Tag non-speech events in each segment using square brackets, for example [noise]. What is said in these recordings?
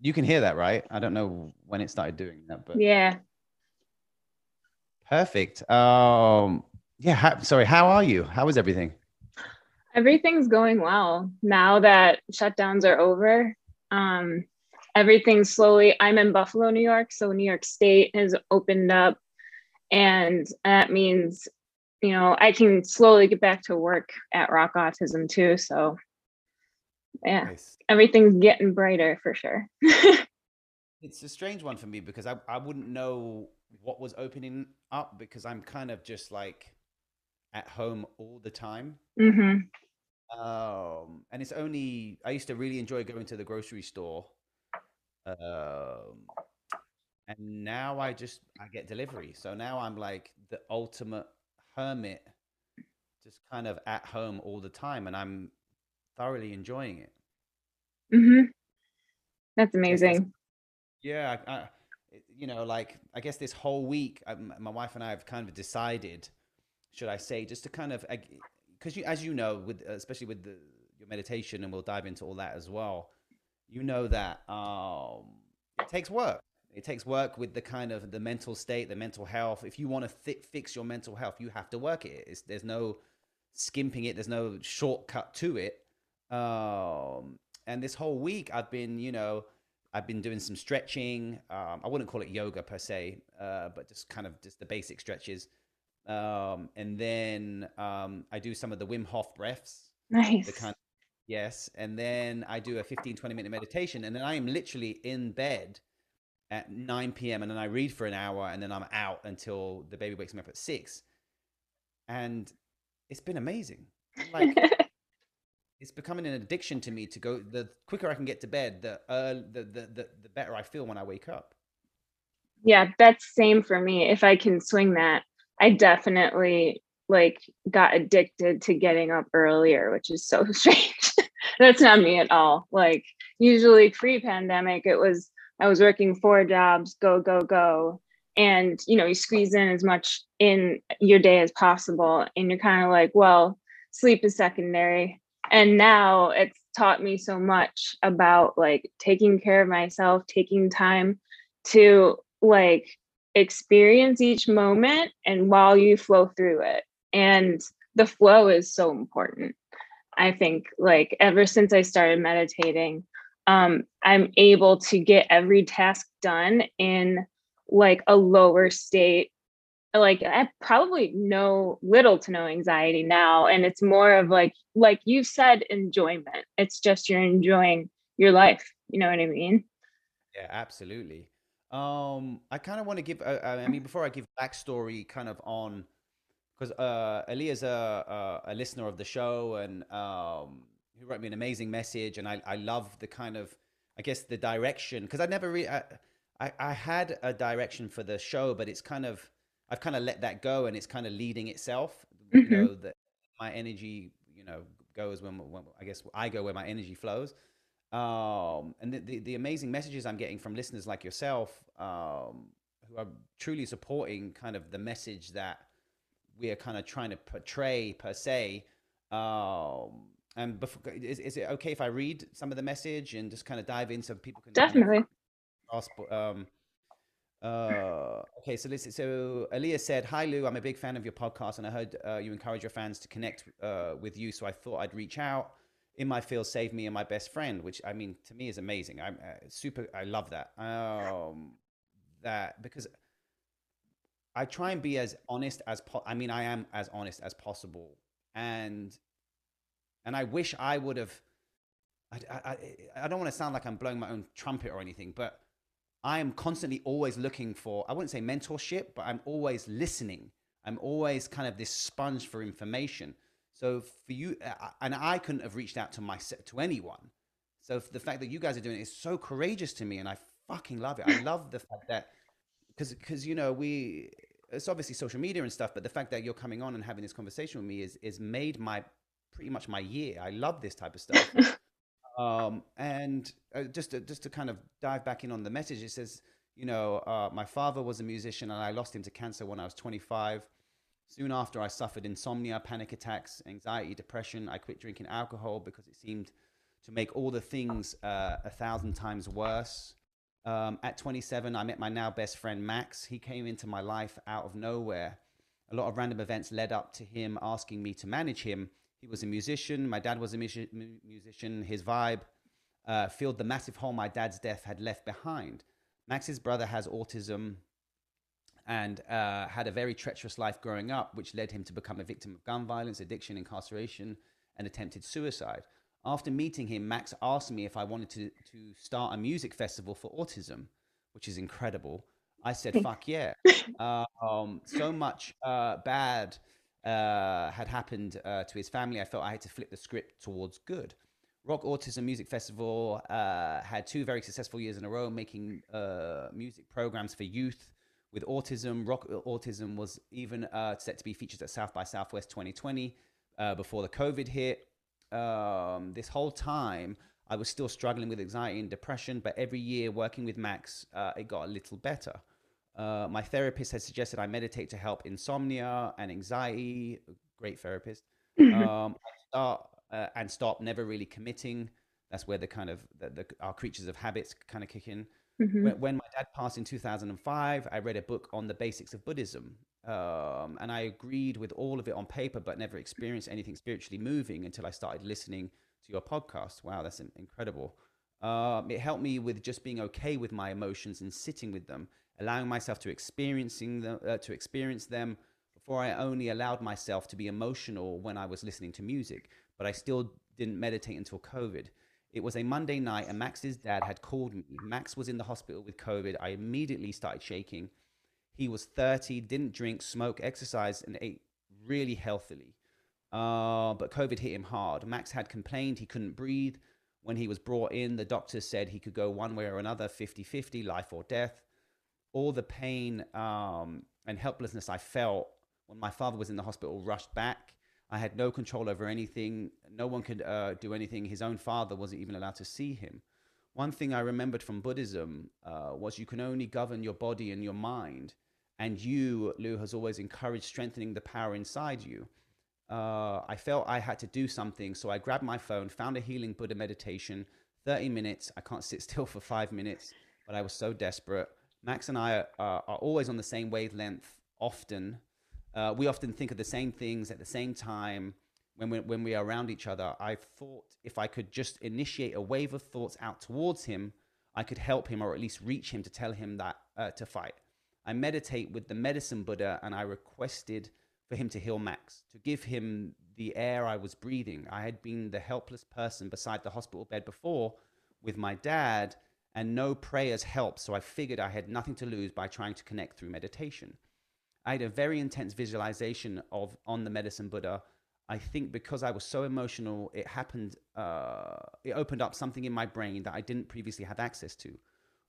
You can hear that, right? I don't know when it started doing that, but Yeah. perfect. Um, yeah. How, sorry, how are you? How is everything? Everything's going well now that shutdowns are over. Um, everything's slowly. I'm in Buffalo, New York, so New York State has opened up, and that means, you know, I can slowly get back to work at Rock Autism too. So, yeah, Nice. everything's getting brighter for sure. [laughs] It's a strange one for me because I, I wouldn't know what was opening up because I'm kind of just like at home all the time. hmm Um, and it's only I used to really enjoy going to the grocery store. Um, and now I just I get delivery. So now I'm like the ultimate hermit, just kind of at home all the time, and I'm thoroughly enjoying it. hmm That's amazing. Yeah, I, I, you know, like I guess this whole week, um, my wife and I have kind of decided, should I say, just to kind of, because you, as you know, with especially with the, your meditation, and we'll dive into all that as well. You know that um, it takes work. It takes work with the kind of the mental state, the mental health. If you want to fi fix your mental health, you have to work it. It's, there's no skimping it. There's no shortcut to it. Um, and this whole week, I've been, you know, I've been doing some stretching. Um, I wouldn't call it yoga per se, uh, but just kind of just the basic stretches. Um, and then um, I do some of the Wim Hof breaths, Nice. kind yes. And then I do a 15, 20 minute meditation. And then I am literally in bed at 9 p.m. And then I read for an hour and then I'm out until the baby wakes me up at six. And it's been amazing. Like, [laughs] it's becoming an addiction to me to go the quicker I can get to bed, the uh, the, the the the better I feel when I wake up. Yeah, that's same for me. If I can swing that, I definitely like got addicted to getting up earlier, which is so [laughs] strange. That's not me at all. Like usually pre-pandemic, it was I was working four jobs, go, go, go. And you know, you squeeze in as much in your day as possible. And you're kind of like, well, sleep is secondary. And now it's taught me so much about like taking care of myself, taking time to like experience each moment and while you flow through it and the flow is so important i think like ever since i started meditating um i'm able to get every task done in like a lower state like i probably know little to no anxiety now and it's more of like like you said enjoyment it's just you're enjoying your life you know what i mean Yeah, absolutely. Um, I kind of want to give. Uh, uh, I mean, before I give backstory, kind of on because uh, Ali is a, a a listener of the show and um, he wrote me an amazing message, and I I love the kind of I guess the direction because I never really I, I I had a direction for the show, but it's kind of I've kind of let that go, and it's kind of leading itself. You Mhm. know that my energy, you know, goes when, when I guess I go where my energy flows um, and the, the, the amazing messages I'm getting from listeners like yourself, um, who are truly supporting kind of the message that we are kind of trying to portray per se. Um, and before, is, is it okay if I read some of the message and just kind of dive in so people can definitely grasp? Um, uh, okay, so listen. So Aaliyah said, "Hi Lou, I'm a big fan of your podcast, and I heard uh, you encourage your fans to connect uh, with you. So I thought I'd reach out. In my field, save me and my best friend, which I mean to me is amazing. I'm uh, super. I love that. Um, that because I try and be as honest as po- I mean I am as honest as possible, and and I wish I would have. I, I, I don't want to sound like I'm blowing my own trumpet or anything, but I am constantly always looking for, I wouldn't say mentorship, but I'm always listening. I'm always kind of this sponge for information. So for you, uh, and I couldn't have reached out to my to anyone. So the fact that you guys are doing it is so courageous to me, and I fucking love it. I love the fact that because because you know we it's obviously social media and stuff, but the fact that you're coming on and having this conversation with me is is made my pretty much my year. I love this type of stuff. [laughs] Um, and uh, just to, just to kind of dive back in on the message, it says, you know, uh, my father was a musician and I lost him to cancer when I was 25. Soon after, I suffered insomnia, panic attacks, anxiety, depression. I quit drinking alcohol because it seemed to make all the things uh, a thousand times worse. Um, at 27, I met my now best friend Max. He came into my life out of nowhere. A lot of random events led up to him asking me to manage him. He was a musician. My dad was a musician. His vibe uh, filled the massive hole my dad's death had left behind. Max's brother has autism and uh, had a very treacherous life growing up, which led him to become a victim of gun violence, addiction, incarceration, and attempted suicide. After meeting him, Max asked me if I wanted to, to start a music festival for autism, which is incredible. I said, fuck yeah. Uh, [laughs] um, so much uh, bad uh, had happened uh, to his family. I felt I had to flip the script towards good. Rock Autism Music Festival uh, had two very successful years in a row making uh, music programs for youth with autism. Rock Autism was even uh, set to be featured at South by Southwest 2020 uh, before the COVID hit. Um, this whole time, I was still struggling with anxiety and depression, but every year working with Max, it got a little better. Uh, my therapist has suggested I meditate to help insomnia and anxiety. Great therapist. Um, start uh, and stop never really committing. That's where the kind of the, the, our creatures of habits kind of kick in. Mm-hmm. When, when, my dad passed in 2005, I read a book on the basics of Buddhism. Um, and I agreed with all of it on paper, but never experienced anything spiritually moving until I started listening to your podcast. Wow, that's incredible. Um, it helped me with just being okay with my emotions and sitting with them, allowing myself to experiencing uh, to experience them before I only allowed myself to be emotional when I was listening to music but I still didn't meditate until COVID. It was a Monday night, and Max's dad had called me. Max was in the hospital with COVID. I immediately started shaking. He was 30, didn't drink, smoke, exercise, and ate really healthily. Uh, but COVID hit him hard. Max had complained he couldn't breathe. When he was brought in, the doctors said he could go one way or another 50 50, life or death. All the pain um, and helplessness I felt when my father was in the hospital rushed back. I had no control over anything. No one could uh, do anything. His own father wasn't even allowed to see him. One thing I remembered from Buddhism uh, was you can only govern your body and your mind. And you, Lou, has always encouraged strengthening the power inside you. Uh, I felt I had to do something, so I grabbed my phone, found a healing Buddha meditation, 30 minutes. I can't [laughs] sit still for five minutes, but I was so desperate. Max and I are, are always on the same wavelength often uh, we often think of the same things at the same time when we, when we are around each other. I thought if I could just initiate a wave of thoughts out towards him, I could help him or at least reach him to tell him that uh, to fight. I meditate with the medicine Buddha and I requested for him to heal Max, to give him the air I was breathing. I had been the helpless person beside the hospital bed before with my dad, and no prayers helped. So I figured I had nothing to lose by trying to connect through meditation. I had a very intense visualization of on the medicine Buddha. I think because I was so emotional, it happened. Uh, it opened up something in my brain that I didn't previously have access to.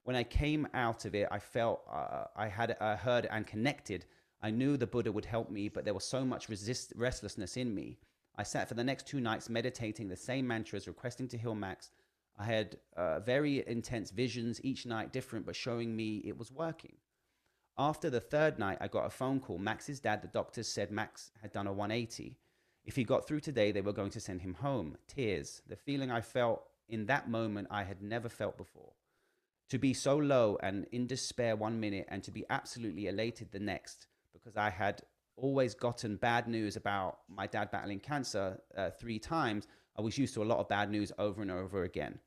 When I came out of it, I felt uh, I had uh, heard and connected. I knew the Buddha would help me, but there was so much resist- restlessness in me. I sat for the next two nights meditating the same mantras, requesting to heal Max. I had uh, very intense visions each night, different, but showing me it was working. After the third night, I got a phone call. Max's dad, the doctors said Max had done a 180. If he got through today, they were going to send him home. Tears. The feeling I felt in that moment, I had never felt before. To be so low and in despair one minute, and to be absolutely elated the next, because I had always gotten bad news about my dad battling cancer uh, three times. I was used to a lot of bad news over and over again.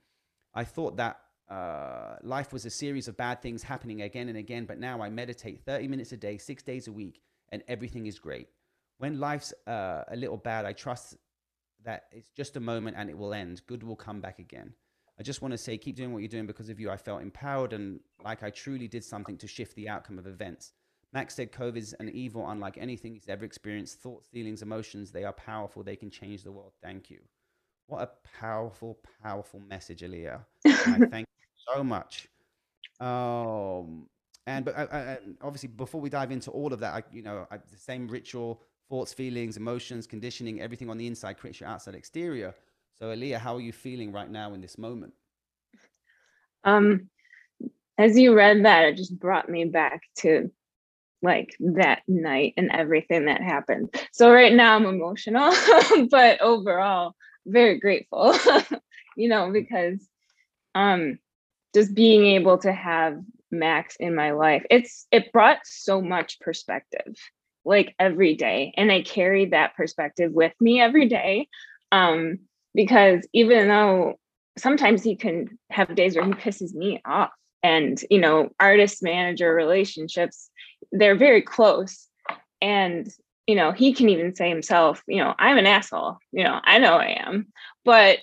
I thought that uh, life was a series of bad things happening again and again, but now I meditate 30 minutes a day, six days a week, and everything is great. When life's uh, a little bad, I trust that it's just a moment and it will end. Good will come back again. I just want to say, keep doing what you're doing because of you. I felt empowered and like I truly did something to shift the outcome of events. Max said COVID is an evil unlike anything he's ever experienced. Thoughts, feelings, emotions, they are powerful. They can change the world. Thank you. What a powerful, powerful message, Aaliyah. I [laughs] thank you so much. Um, and but uh, uh obviously, before we dive into all of that, I, you know, I, the same ritual, thoughts, feelings, emotions, conditioning, everything on the inside creates your outside exterior. So, Aaliyah, how are you feeling right now in this moment? Um, as you read that, it just brought me back to like that night and everything that happened. So right now I'm emotional, [laughs] but overall very grateful, [laughs] you know, because um just being able to have Max in my life, it's it brought so much perspective like every day. And I carried that perspective with me every day. Um, because even though sometimes he can have days where he pisses me off and you know artist manager relationships they're very close and you know he can even say himself you know i'm an asshole you know i know i am. But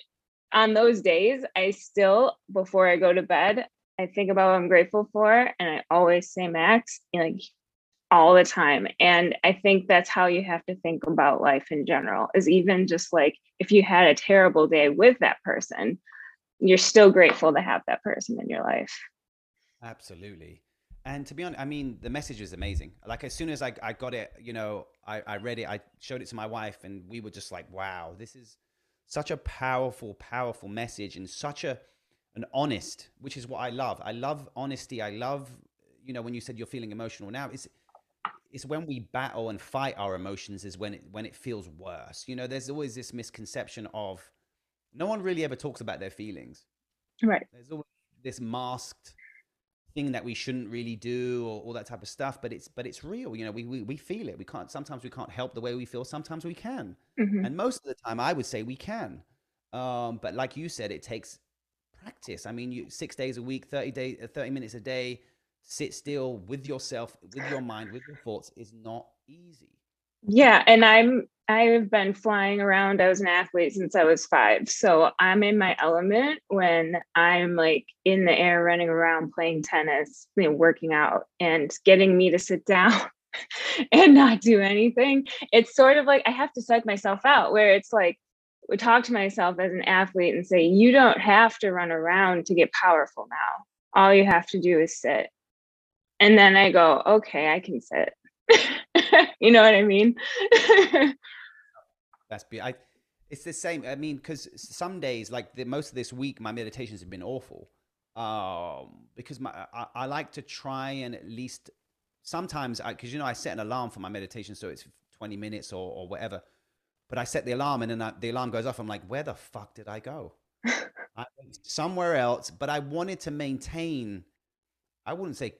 on those days i still before i go to bed i think about what i'm grateful for and i always say max like all the time. And i think that's how you have to think about life in general is even just like if you had a terrible day with that person you're still grateful to have that person in your life. Absolutely and to be honest i mean the message is amazing like as soon as i, I got it you know I, I read it i showed it to my wife and we were just like wow this is such a powerful powerful message and such a an honest which is what i love i love honesty i love you know when you said you're feeling emotional now it's it's when we battle and fight our emotions is when it when it feels worse. You know, there's always this misconception of no one really ever talks about their feelings. Right. There's always this masked thing that we shouldn't really do or all that type of stuff but it's but it's real you know we, we we feel it we can't sometimes we can't help the way we feel sometimes we can mm-hmm. and most of the time i would say we can um but like you said it takes practice i mean you six days a week 30 day 30 minutes a day sit still with yourself, with your mind, with your thoughts is not easy. Yeah, and I'm I've been flying around. I was an athlete since I was 5. So I'm in my element when I'm like in the air running around playing tennis, you know, working out and getting me to sit [laughs] down and not do anything. It's sort of like I have to psych myself out where it's like we talk to myself as an athlete and say you don't have to run around to get powerful now. All you have to do is sit and then I go, okay, I can sit. [laughs] you know what I mean? [laughs] That's be I. It's the same. I mean, because some days, like the, most of this week, my meditations have been awful. Um, because my I, I like to try and at least sometimes, because you know, I set an alarm for my meditation, so it's twenty minutes or or whatever. But I set the alarm, and then I, the alarm goes off. I'm like, where the fuck did I go? [laughs] I somewhere else. But I wanted to maintain. I wouldn't say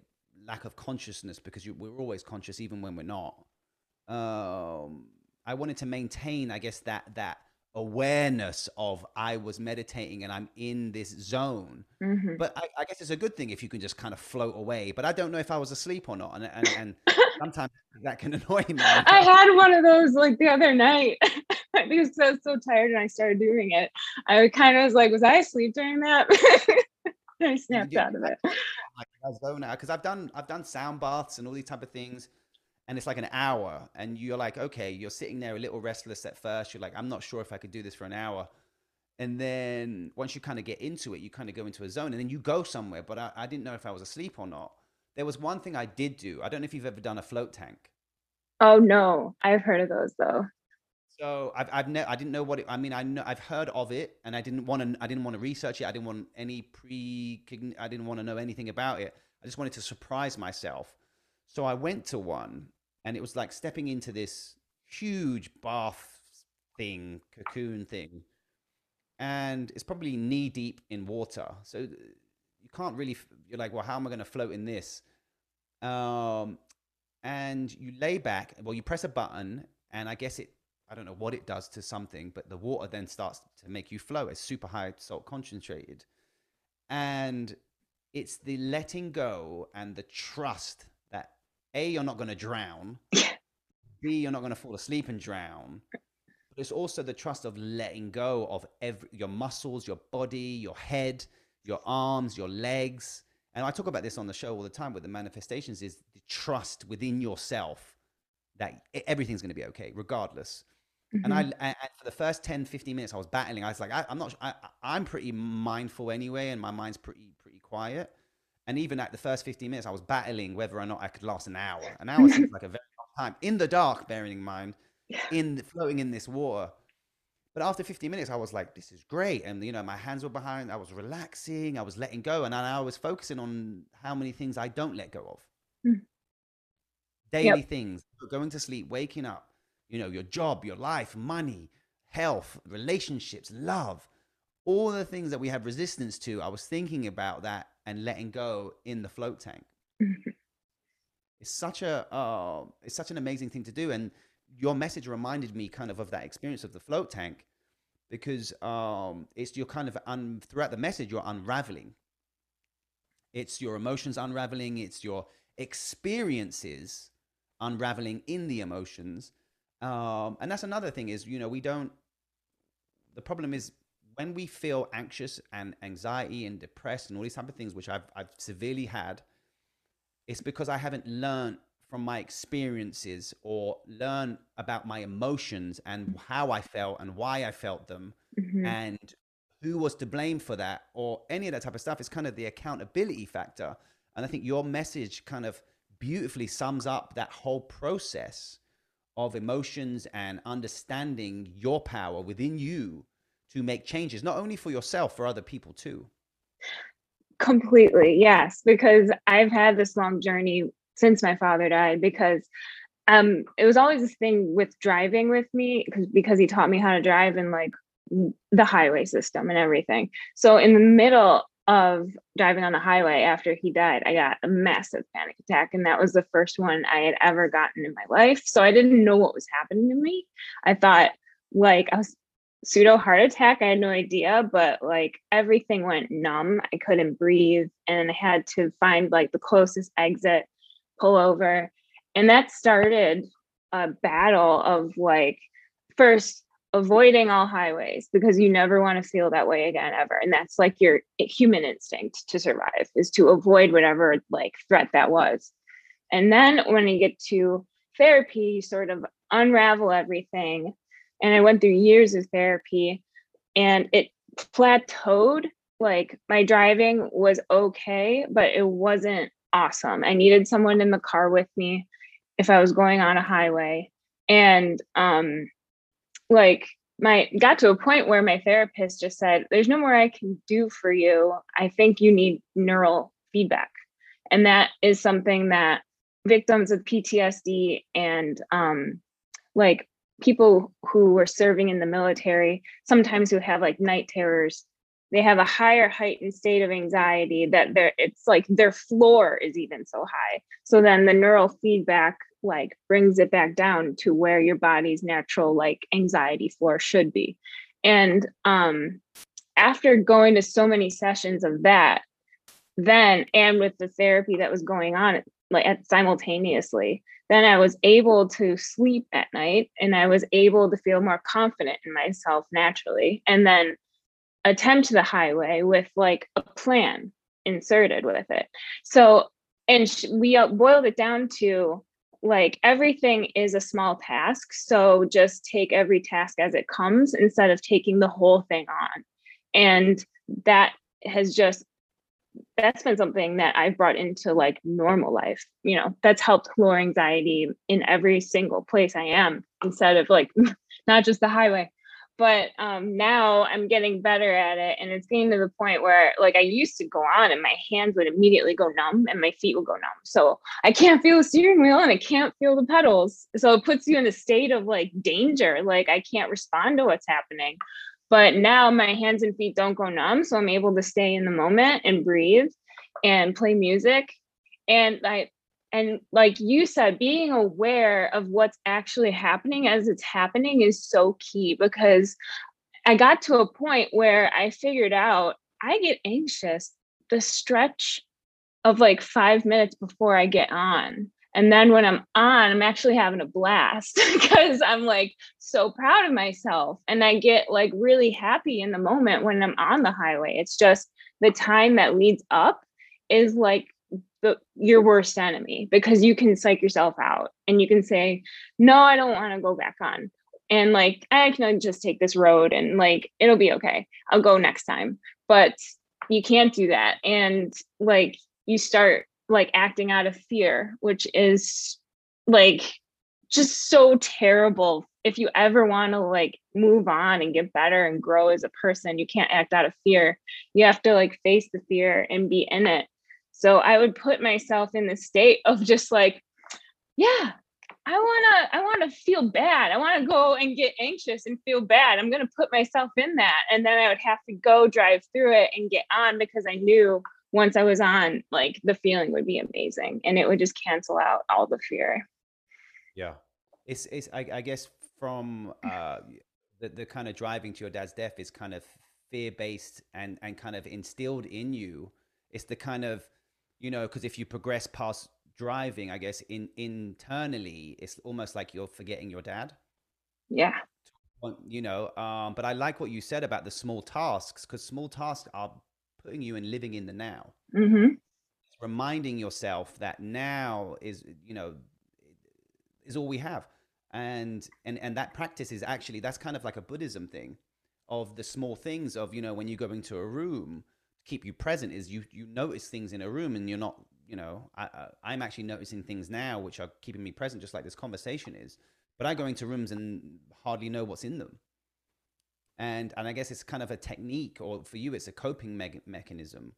lack of consciousness because you, we're always conscious even when we're not. Um, I wanted to maintain, I guess, that that awareness of I was meditating and I'm in this zone. Mm-hmm. But I, I, guess it's a good thing if you can just kind of float away. But I don't know if I was asleep or not, and and, and [laughs] sometimes that can [laughs] annoy me. I had one of those like the other night because [laughs] I was so tired and I started doing it. I kind of was like, was I asleep during that? I snapped out of it. Like out because I've done I've done sound baths and all these type of things, and it's like an hour, and you're like, okay, you're sitting there a little restless at first. You're like, I'm not sure if I could do this for an hour, and then once you kind of get into it, you kind of go into a zone, and then you go somewhere. But I, I didn't know if I was asleep or not. There was one thing I did do. I don't know if you've ever done a float tank. Oh no, I've heard of those though. So I've I've ne- I didn't know what it, I mean. I know I've heard of it, and I didn't want to. I didn't want to research it. I didn't want any pre. I didn't want to know anything about it. I just wanted to surprise myself. So I went to one, and it was like stepping into this huge bath thing, cocoon thing, and it's probably knee deep in water. So you can't really. You're like, well, how am I going to float in this? Um, and you lay back. Well, you press a button, and I guess it I don't know what it does to something, but the water then starts to make you flow. It's super high salt concentrated. And it's the letting go and the trust that A, you're not going to drown, B, you're not going to fall asleep and drown. But it's also the trust of letting go of every, your muscles, your body, your head, your arms, your legs. And I talk about this on the show all the time with the manifestations is the trust within yourself that everything's going to be okay, regardless. Mm-hmm. And I mm-hmm. and for the first 10, 15 minutes, I was battling. I was like, I, am not. I, I'm pretty mindful anyway, and my mind's pretty pretty quiet. And even at the first 15 minutes, I was battling whether or not I could last an hour. An hour seems [laughs] like a very long time in the dark, bearing in mind, in floating in this water. But after 15 minutes, I was like, this is great. And, you know, my hands were behind. I was relaxing. I was letting go. And I was focusing on how many things I don't let go of. Mm. daily yep. things, going to sleep, waking up, you know, your job, your life, money, health, relationships, love, all the things that we have resistance to. I was thinking about that and letting go in the float tank. Mm-hmm. It's such a uh, it's such an amazing thing to do, and your message reminded me kind of of that experience of the float tank because um, it's you're kind of un- throughout the message you're unraveling. It's your emotions unraveling. It's your experiences unraveling in the emotions, um, and that's another thing is you know we don't. The problem is when we feel anxious and anxiety and depressed and all these type of things, which I've I've severely had it's because I haven't learned from my experiences or learn about my emotions and how I felt and why I felt them mm-hmm. and who was to blame for that or any of that type of stuff. It's kind of the accountability factor. And I think your message kind of beautifully sums up that whole process of emotions and understanding your power within you to make changes, not only for yourself, for other people too. Completely, yes, because I've had this long journey since my father died because um it was always this thing with driving with me because because he taught me how to drive and like the highway system and everything. So in the middle of driving on the highway after he died, I got a massive panic attack. And that was the first one I had ever gotten in my life. So I didn't know what was happening to me. I thought like I was pseudo heart attack. I had no idea, but like everything went numb. I couldn't breathe and I had to find like the closest exit, pull over. And that started a battle of like first avoiding all highways because you never want to feel that way again ever and that's like your human instinct to survive is to avoid whatever like threat that was and then when you get to therapy you sort of unravel everything and I went through years of therapy and it plateaued. Like my driving was okay, but it wasn't awesome. I needed someone in the car with me if I was going on a highway. And um like my got to a point where my therapist just said, There's no more I can do for you. I think you need neural feedback. And that is something that victims of PTSD and um like people who were serving in the military, sometimes who have like night terrors, they have a higher heightened state of anxiety that they're it's like their floor is even so high. So then the neural feedback like brings it back down to where your body's natural like anxiety floor should be. And um after going to so many sessions of that, then and with the therapy that was going on like simultaneously then I was able to sleep at night and I was able to feel more confident in myself naturally and then attempt the highway with like a plan inserted with it. So, and we uh, boiled it down to like everything is a small task. So just take every task as it comes instead of taking the whole thing on. And that has just that's been something that I've brought into like normal life. You know, that's helped lower anxiety in every single place I am instead of like [laughs] not just the highway. But um, now I'm getting better at it. And it's getting to the point where like I used to go on and my hands would immediately go numb and my feet would go numb. So I can't feel the steering wheel and I can't feel the pedals. So it puts you in a state of like danger. Like I can't respond to what's happening. But now my hands and feet don't go numb. So I'm able to stay in the moment and breathe and play music. And I, and like you said, being aware of what's actually happening as it's happening is so key because I got to a point where I figured out I get anxious the stretch of like five minutes before I get on. And then when I'm on, I'm actually having a blast [laughs] because I'm like so proud of myself. And I get like really happy in the moment when I'm on the highway. It's just the time that leads up is like the your worst enemy because you can psych yourself out and you can say, no, I don't want to go back on. And like I can just take this road and like it'll be okay. I'll go next time. But you can't do that. And like you start like acting out of fear, which is like just so terrible. If you ever want to like move on and get better and grow as a person, you can't act out of fear. You have to like face the fear and be in it. So I would put myself in the state of just like, yeah, I want to I want to feel bad. I want to go and get anxious and feel bad. I'm going to put myself in that and then I would have to go drive through it and get on because I knew once I was on like the feeling would be amazing and it would just cancel out all the fear. Yeah. It's it's I, I guess from uh the the kind of driving to your dad's death is kind of fear based and and kind of instilled in you. It's the kind of you know because if you progress past driving, I guess in internally, it's almost like you're forgetting your dad. Yeah. You know, um, but I like what you said about the small tasks because small tasks are putting you in living in the now. Mm-hmm. reminding yourself that now is, you know, is all we have. And and and that practice is actually that's kind of like a Buddhism thing of the small things of, you know, when you go into a room, keep you present is you you notice things in a room and you're not you know, I, I, am actually noticing things now which are keeping me present, just like this conversation is. But I go into rooms and hardly know what's in them. And, and I guess it's kind of a technique, or for you, it's a coping me- mechanism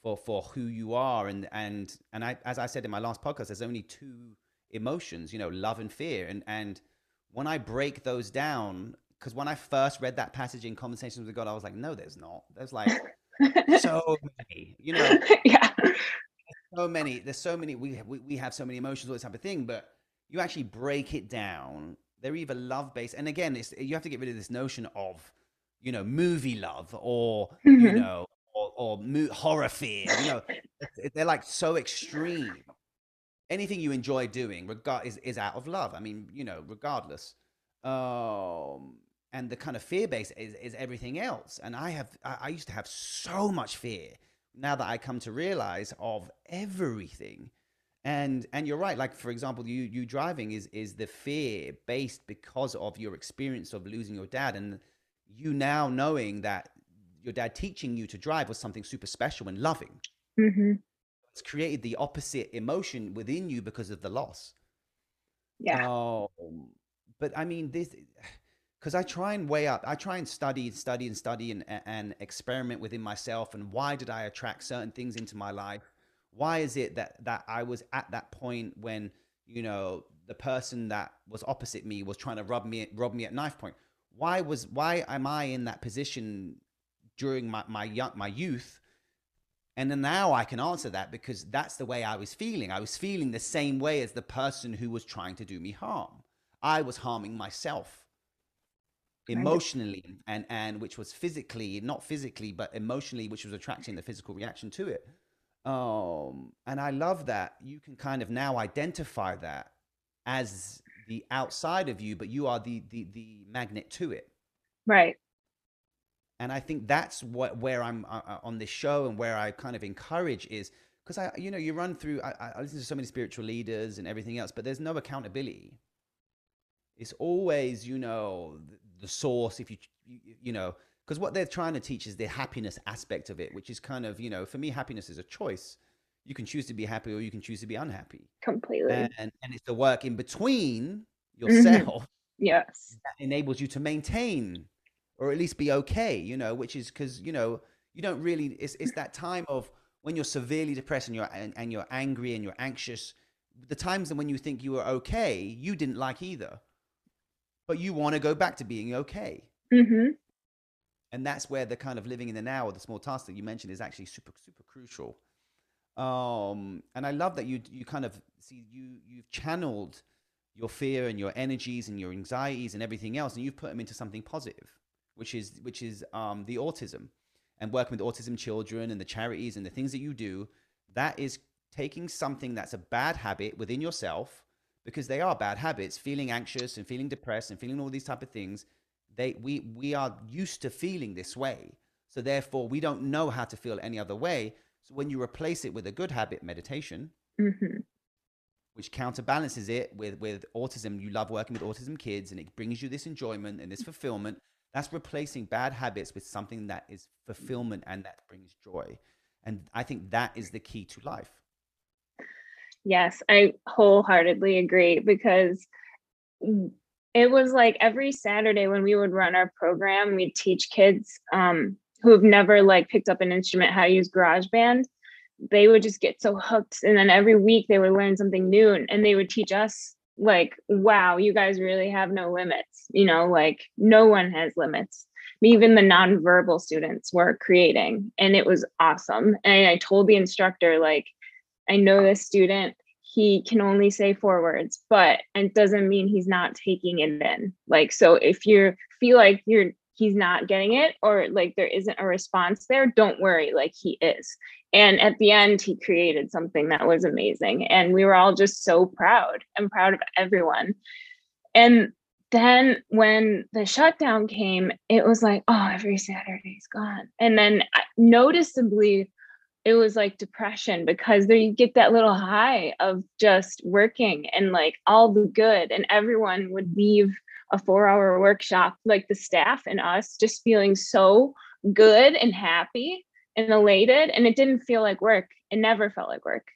for, for who you are. And, and, and I, as I said in my last podcast, there's only two emotions, you know, love and fear. And, and when I break those down, because when I first read that passage in Conversations with God, I was like, no, there's not. There's like so many, you know. [laughs] yeah so many. There's so many. We, we we have so many emotions, all this type of thing. But you actually break it down. They're either love based, and again, it's you have to get rid of this notion of, you know, movie love or mm-hmm. you know, or, or mo- horror fear. You know, they're like so extreme. Anything you enjoy doing, regard is is out of love. I mean, you know, regardless. Um, and the kind of fear base is, is everything else. And I have I, I used to have so much fear now that I come to realize of everything. And and you're right. Like for example, you you driving is is the fear based because of your experience of losing your dad, and you now knowing that your dad teaching you to drive was something super special and loving. Mm-hmm. It's created the opposite emotion within you because of the loss. Yeah. Um, but I mean, this because I try and weigh up, I try and study and study and study and, and experiment within myself. And why did I attract certain things into my life? Why is it that that I was at that point when you know the person that was opposite me was trying to rob me rob me at knife point? Why was why am I in that position during my my young my youth? And then now I can answer that because that's the way I was feeling. I was feeling the same way as the person who was trying to do me harm. I was harming myself emotionally and and which was physically not physically but emotionally which was attracting the physical reaction to it. Um and i love that you can kind of now identify that as the outside of you but you are the the the magnet to it. Right. And i think that's what where i'm uh, uh on this show and where i kind of encourage is because i you know you run through I, I listen to so many spiritual leaders and everything else but there's no accountability. It's always you know the source if you you, you know because what they're trying to teach is the happiness aspect of it which is kind of you know for me happiness is a choice you can choose to be happy or you can choose to be unhappy completely and and, and it's the work in between mm-hmm. yourself mm-hmm. yes that enables you to maintain or at least be okay you know which is because you know you don't really it's, it's that time of when you're severely depressed and you're and, and you're angry and you're anxious the times and when you think you were okay you didn't like either but you want to go back to being okay. Mm-hmm. And that's where the kind of living in the now or the small tasks that you mentioned is actually super, super crucial. Um, and I love that you you kind of see you you've channeled your fear and your energies and your anxieties and everything else, and you've put them into something positive, which is which is um, the autism and working with autism children and the charities and the things that you do. That is taking something that's a bad habit within yourself because they are bad habits feeling anxious and feeling depressed and feeling all these type of things they we we are used to feeling this way. So therefore we don't know how to feel any other way. So when you replace it with a good habit meditation mm-hmm. which counterbalances it with with autism you love working with autism kids and it brings you this enjoyment and this fulfillment that's replacing bad habits with something that is fulfillment and that brings joy. And i think that is the key to life Yes, I wholeheartedly agree because it was like every Saturday when we would run our program, we'd teach kids um, who have never like picked up an instrument how to use GarageBand. they would just get so hooked and then every week they would learn something new and, and they would teach us like wow you guys really have no limits you know like no one has limits even the nonverbal students were creating and it was awesome and i told the instructor like i know this student he can only say four words but it doesn't mean he's not taking it in. Like so if you feel like you're he's not getting it or like there isn't a response there don't worry like he is. And at the end he created something that was amazing. And we were all just so proud and proud of everyone. And then when the shutdown came it was like oh every saturday's gone. And then noticeably it was like depression because there you get that little high of just working and like all the good and everyone would leave a four hour workshop like the staff and us just feeling so good and happy and elated and it didn't feel like work. It never felt like work.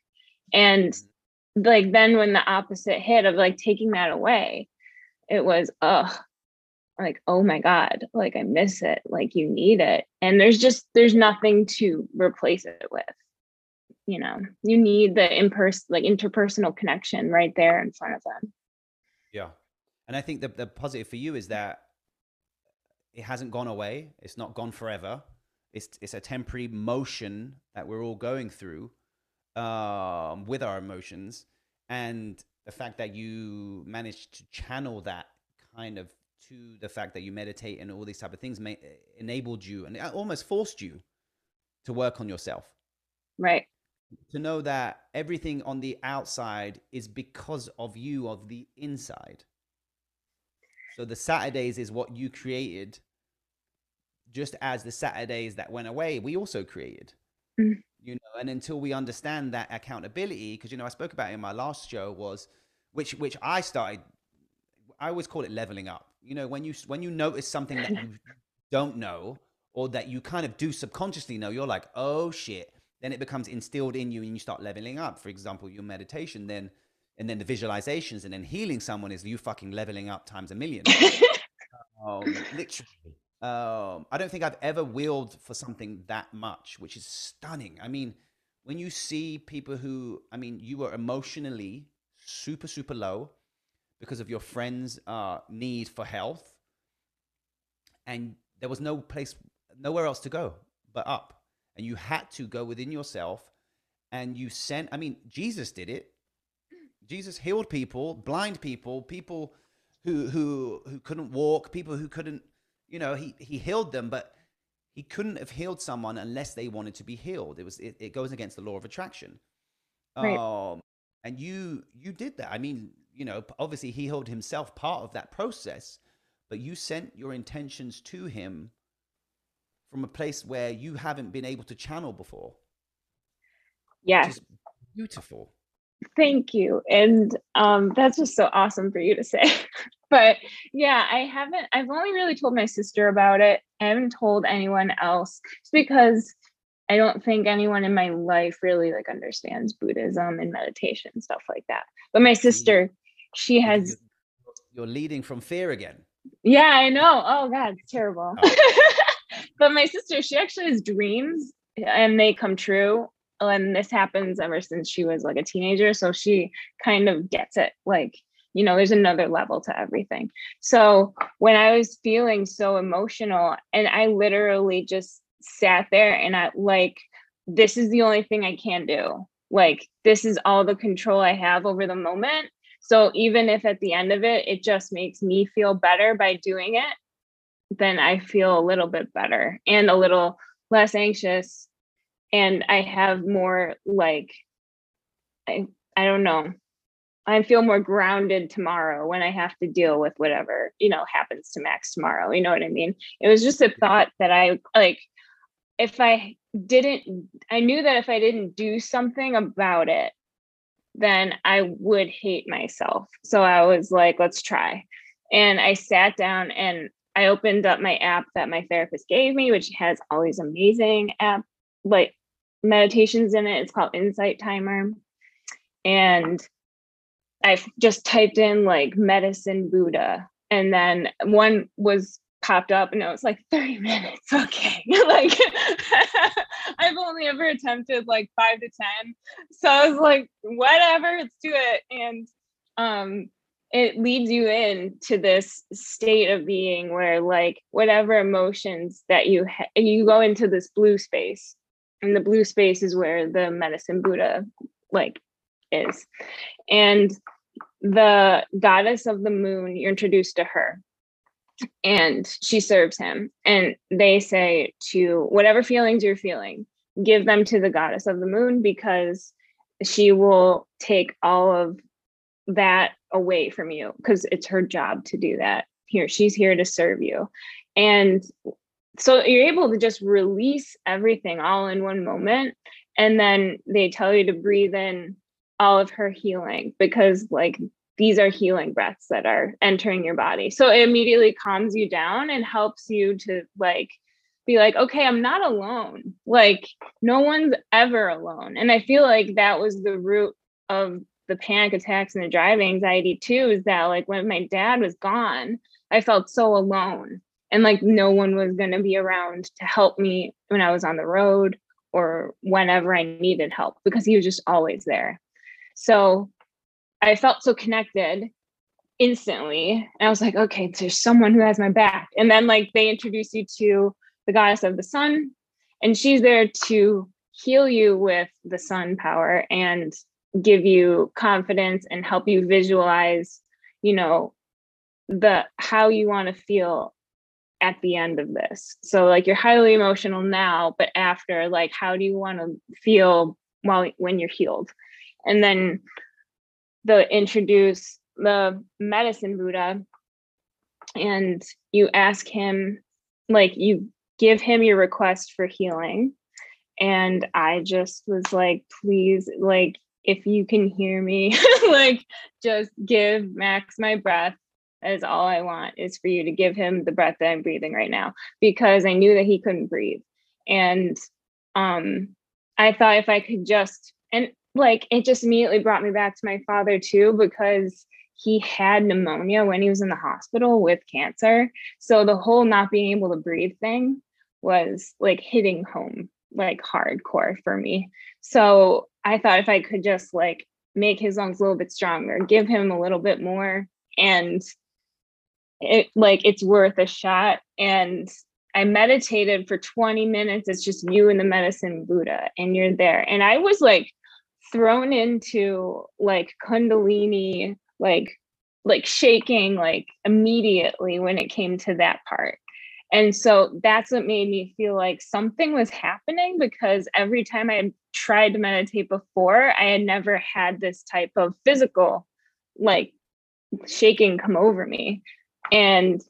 And mm-hmm. like then when the opposite hit of like taking that away it was ugh like oh my god like i miss it like you need it. And there's just there's nothing to replace it with. You know you need the in-person like interpersonal connection right there in front of them. Yeah. And i think the, the positive for you is that it hasn't gone away it's not gone forever. It's it's a temporary motion that we're all going through um, with our emotions, and the fact that you managed to channel that kind of to the fact that you meditate and all these type of things may, enabled you and almost forced you to work on yourself. Right. To know that everything on the outside is because of you of the inside. So the Saturdays is what you created just as the Saturdays that went away, we also created. Mm. You know, and until we understand that accountability, because you know, I spoke about in my last show was which which I started I always call it leveling up. You know, when you when you notice something that you don't know or that you kind of do subconsciously know, you're like, oh shit. Then it becomes instilled in you and you start leveling up. For example, your meditation, then and then the visualizations and then healing someone is you fucking leveling up times a million. [laughs] um, literally. Um, I don't think I've ever wheeled for something that much, which is stunning. I mean, when you see people who, I mean, you were emotionally super, super low because of your friend's uh, need for health, and there was no place, nowhere else to go but up, and you had to go within yourself, and you sent. I mean, Jesus did it. Jesus healed people, blind people, people who who who couldn't walk, people who couldn't you know, he he healed them, but he couldn't have healed someone unless they wanted to be healed. It was it, it goes against the law of attraction. Right. Um, and you you did that. I mean, you know, obviously he held himself part of that process, but you sent your intentions to him from a place where you haven't been able to channel before. Yes. Beautiful. Thank you. And um, that's just so awesome for you to say. [laughs] but yeah, I haven't, I've only really told my sister about it. I haven't told anyone else just because I don't think anyone in my life really like understands Buddhism and meditation and stuff like that. But my sister, she has. You're leading from fear again. Yeah, I know. Oh, God, it's terrible. Oh. [laughs] but my sister, she actually has dreams and they come true and this happens ever since she was like a teenager so she kind of gets it like you know there's another level to everything so when i was feeling so emotional and i literally just sat there and i like this is the only thing i can do like this is all the control i have over the moment so even if at the end of it it just makes me feel better by doing it then i feel a little bit better and a little less anxious and I have more like I I don't know. I feel more grounded tomorrow when I have to deal with whatever, you know, happens to Max tomorrow. You know what I mean? It was just a thought that I like if I didn't I knew that if I didn't do something about it, then I would hate myself. So I was like, let's try. And I sat down and I opened up my app that my therapist gave me, which has all these amazing app like meditations in it. It's called Insight Timer. And I've just typed in like medicine Buddha. And then one was popped up and it was like 30 [laughs] minutes okay. [laughs] Like [laughs] i've only ever attempted like five to ten. So i was like whatever let's do it. And um it leads you in to this state of being where like whatever emotions that you ha- you go into this blue space and the blue space is where the medicine buddha like is. And the goddess of the moon you're introduced to her and she serves him. And they say to whatever feelings you're feeling give them to the goddess of the moon because she will take all of that away from you because it's her job to do that. Here she's here to serve you. And so you're able to just release everything all in one moment and then they tell you to breathe in all of her healing because like these are healing breaths that are entering your body. So it immediately calms you down and helps you to like be like okay i'm not alone. Like no one's ever alone. And i feel like that was the root of the panic attacks and the driving anxiety too is that like when my dad was gone i felt so alone and like no one was going to be around to help me when i was on the road or whenever i needed help because he was just always there. So I felt so connected instantly. And I was like, okay, there's someone who has my back. And then like they introduce you to the goddess of the sun, and she's there to heal you with the sun power and give you confidence and help you visualize, you know, the how you want to feel at the end of this. So like you're highly emotional now, but after like how do you want to feel while when you're healed? And then the introduce the medicine Buddha and you ask him, like, you give him your request for healing. And I just was like, please, like, if you can hear me, [laughs] like, just give Max my breath. Is all I want is for you to give him the breath that I'm breathing right now because I knew that he couldn't breathe. And um, I thought if I could just, and like it just immediately brought me back to my father too because he had pneumonia when he was in the hospital with cancer so the whole not being able to breathe thing was like hitting home like hardcore for me so i thought if i could just like make his lungs a little bit stronger give him a little bit more and it like it's worth a shot and I meditated for 20 minutes. It's just you and the medicine Buddha, and you're there. And I was like thrown into like kundalini like like shaking like immediately when it came to that part. And so that's what made me feel like something was happening because every time i tried to meditate before i had never had this type of physical like shaking come over me. And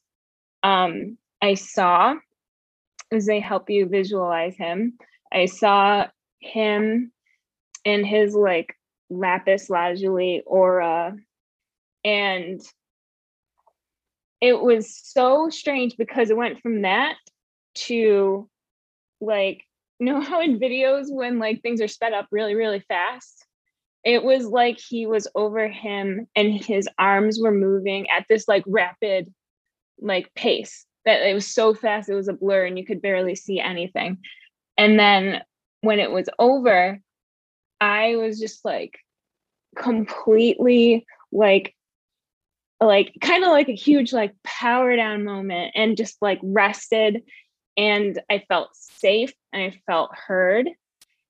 um i saw as they help you visualize him i saw him in his like lapis lazuli aura. And it was so strange because it went from that to like [laughs] you know how in videos when like things are sped up really really fast? It was like he was over him and his arms were moving at this like rapid like pace that it was so fast it was a blur and you could barely see anything. And then when it was over I was just like completely like like kind of like a huge like power down moment and just like rested and I felt safe and I felt heard.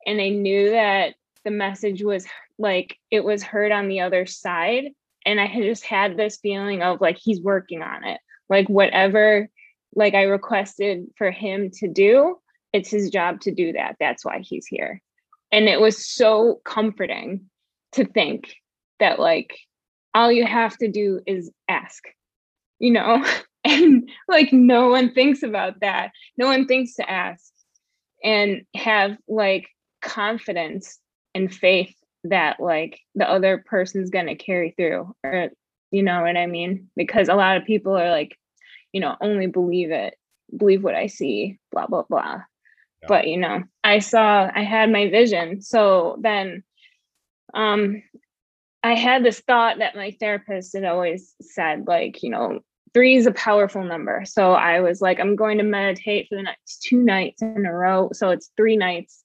And I knew that the message was like it was heard on the other side. And I had just had this feeling of like he's working on it. Like whatever like I requested for him to do it's his job to do that. That's why he's here and it was so comforting to think that like all you have to do is ask you know? [laughs] And like no one thinks about that. No one thinks to ask and have like confidence and faith that like the other person's going to carry through or you know what i mean? Because a lot of people are like you know only believe it believe what i see blah blah blah but you know i saw i had my vision so then um i had this thought that my therapist had always said like you know three is a powerful number. So I was like, I'm going to meditate for the next two nights in a row. So it's three nights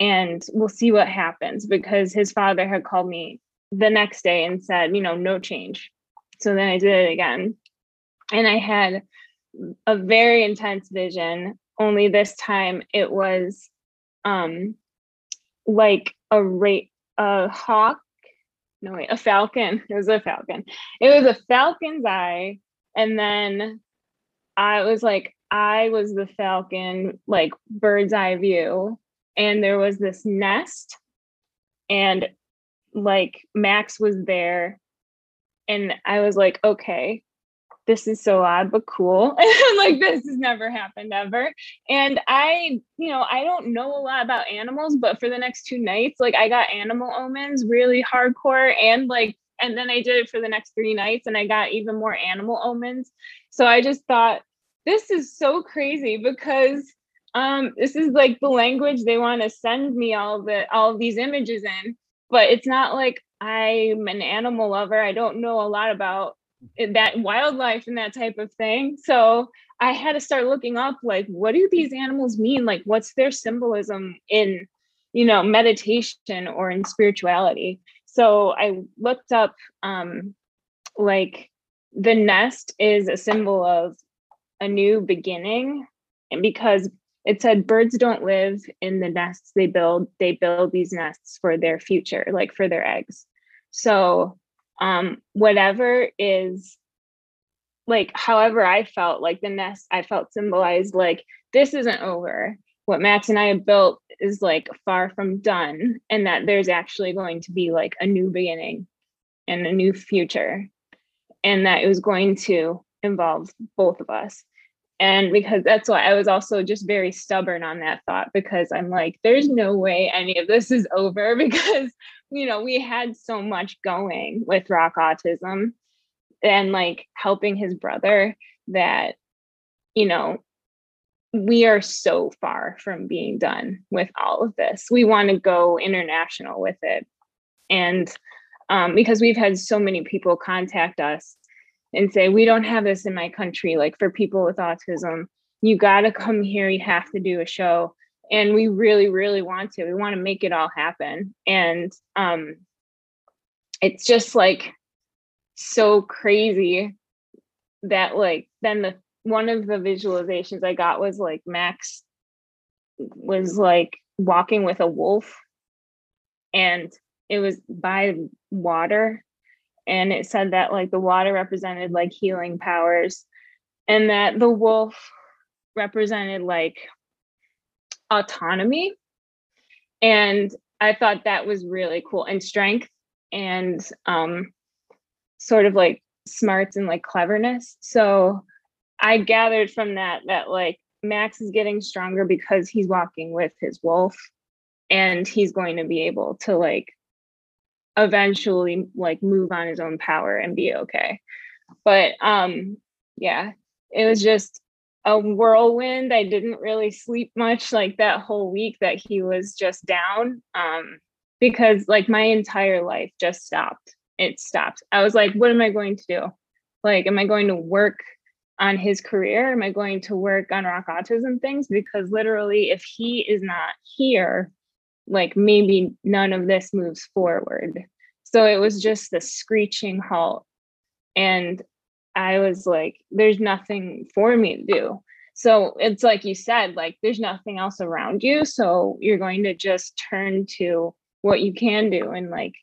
and we'll see what happens because his father had called me the next day and said, you know, no change. So then I did it again. And I had a very intense vision, only this time it was um like a rate a hawk no wait a falcon. [laughs] It was a falcon. It was a falcon's eye and then i was like i was the falcon like bird's eye view and there was this nest and like max was there and i was like okay this is so odd but cool. [laughs] Like this has never happened ever. And i you know i don't know a lot about animals but for the next two nights like i got animal omens really hardcore and like and then i did it for the next three nights and i got even more animal omens. So i just thought this is so crazy because um this is like the language they want to send me all the all of these images in. But it's not like i'm an animal lover. I don't know a lot about that wildlife and that type of thing. So I had to start looking up like what do these animals mean? Like what's their symbolism in, you know, meditation or in spirituality? So I looked up um like the nest is a symbol of a new beginning and because it said birds don't live in the nests they build they build these nests for their future like for their eggs so um whatever is like however i felt like the nest i felt symbolized like this isn't over. What max and i have built is like far from done and that there's actually going to be like a new beginning and a new future and that it was going to involve both of us and because that's why i was also just very stubborn on that thought because i'm like there's no way any of this is over [laughs] because you know, we had so much going with rock autism and like helping his brother that, you know, we are so far from being done with all of this. We want to go international with it. And um, because we've had so many people contact us and say, we don't have this in my country, like for people with autism, you got to come here, you have to do a show and we really really want to we want to make it all happen and um it's just like so crazy that like then the one of the visualizations i got was like max was like walking with a wolf and it was by water and it said that like the water represented like healing powers and that the wolf represented like autonomy. And I thought that was really cool and strength and um, sort of like smarts and like cleverness. So I gathered from that that like Max is getting stronger because he's walking with his wolf and he's going to be able to like eventually like move on his own power and be okay. But um yeah, it was just a whirlwind. I didn't really sleep much like that whole week that he was just down um, because like my entire life just stopped. It stopped. I was like, what am I going to do? Like, am I going to work on his career? Am I going to work on rock autism things? Because literally, if he is not here, like maybe none of this moves forward. So it was just the screeching halt. And I was like, there's nothing for me to do. So it's like you said, like there's nothing else around you. So you're going to just turn to what you can do and like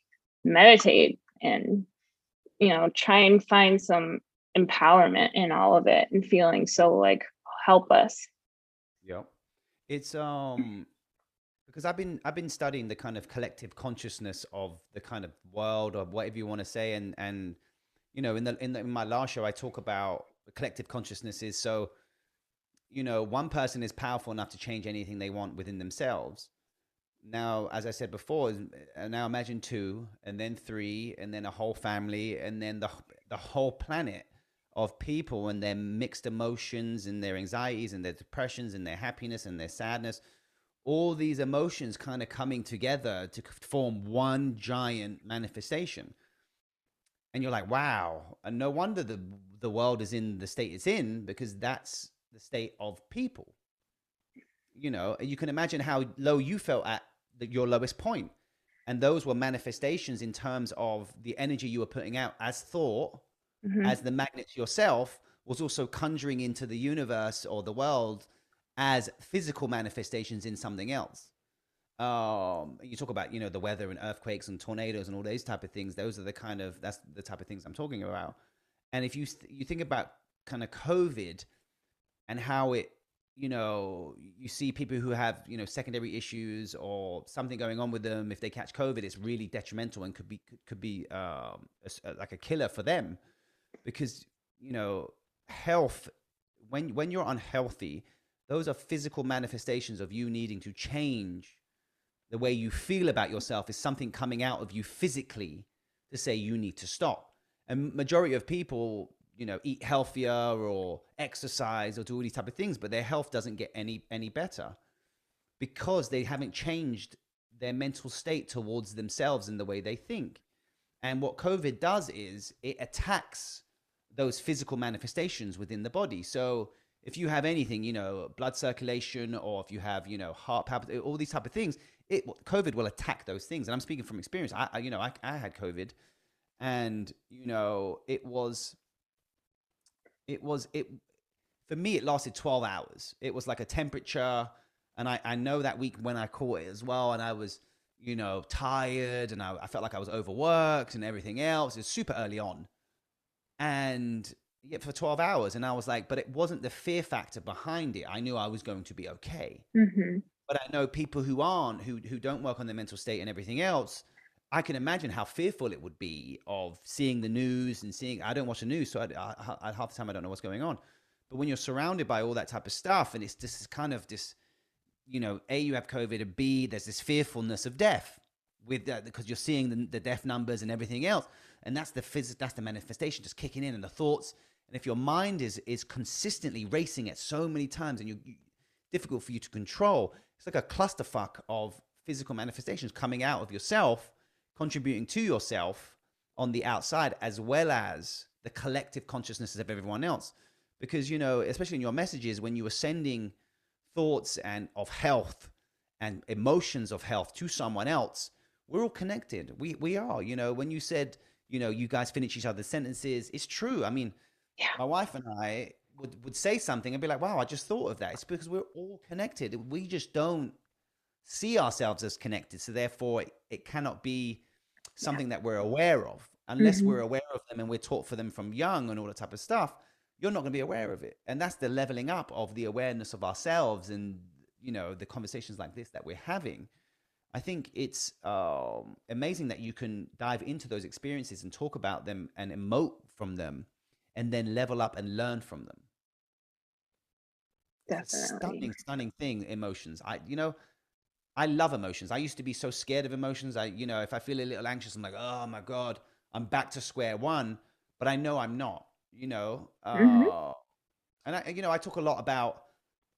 meditate and, you know, try and find some empowerment in all of it and feeling so like help us. Yep. It's um because I've been I've been studying the kind of collective consciousness of the kind of world or whatever you want to say and and you know, in the in, the, in my last show, I talk about collective consciousnesses. So, you know, one person is powerful enough to change anything they want within themselves. Now, as I said before, uh, now imagine two, and then three, and then a whole family, and then the the whole planet of people and their mixed emotions and their anxieties and their depressions and their happiness and their sadness all these emotions kind of coming together to form one giant manifestation and you're like, wow, and no wonder the the world is in the state it's in because that's the state of people. You know, you can imagine how low you felt at the, your lowest point, and those were manifestations in terms of the energy you were putting out as thought, Mhm. as the magnet to yourself was also conjuring into the universe or the world as physical manifestations in something else. Um you talk about you know the weather and earthquakes and tornadoes and all those type of things. Those are the kind of that's the type of things i'm talking about. And if you th- you think about kind of covid and how it you know you see people who have you know secondary issues or something going on with them if they catch covid it's really detrimental and could be could, be um a like a killer for them. Because you know health when when you're unhealthy those are physical manifestations of you needing to change the way you feel about yourself is something coming out of you physically to say you need to stop. And majority of people you know eat healthier or exercise or do all these type of things but their health doesn't get any any better because they haven't changed their mental state towards themselves and the way they think. And what covid does is it attacks those physical manifestations within the body. So if you have anything you know blood circulation or if you have you know heart palpit all these type of things it covid will attack those things. And i'm speaking from experience. I, I you know I, I had covid and you know it was it was it for me it lasted 12 hours. It was like a temperature and i i know that week when i caught it as well and i was you know tired and i, I felt like i was overworked and everything else. It's super early on. And yeah for 12 hours and i was like but it wasn't the fear factor behind it i knew i was going to be okay Mhm. but I know people who aren't, who who don't work on their mental state and everything else. I can imagine how fearful it would be of seeing the news and seeing. I don't watch the news, so I, I, I, half the time I don't know what's going on. But when you're surrounded by all that type of stuff, and it's this kind of this, you know, a you have COVID, and b there's this fearfulness of death with that because you're seeing the, the death numbers and everything else, and that's the phys- that's the manifestation just kicking in, and the thoughts. And if your mind is is consistently racing at so many times, and you, difficult for you to control. It's like a clusterfuck of physical manifestations coming out of yourself, contributing to yourself on the outside, as well as the collective consciousnesses of everyone else. Because, you know, especially in your messages, when you were sending thoughts and of health and emotions of health to someone else, we're all connected. We we are. You know, when you said, you know, you guys finish each other's sentences, it's true. I mean, Yeah. my wife and I would, would say something and be like, wow, I just thought of that. It's because we're all connected. We just don't see ourselves as connected. So therefore, it, it cannot be something that we're aware of. Unless Mhm. we're aware of them and we're taught for them from young and all that type of stuff, you're not going to be aware of it. And that's the leveling up of the awareness of ourselves and, you know, the conversations like this that we're having. I think it's um, amazing that you can dive into those experiences and talk about them and emote from them and then level up and learn from them. Definitely. stunning, stunning thing. Emotions. I, you know, I love emotions. I used to be so scared of emotions. I, you know, if I feel a little anxious, I'm like, oh my god, I'm back to square one. But I know I'm not. You know, Mhm. uh, and I, you know, I talk a lot about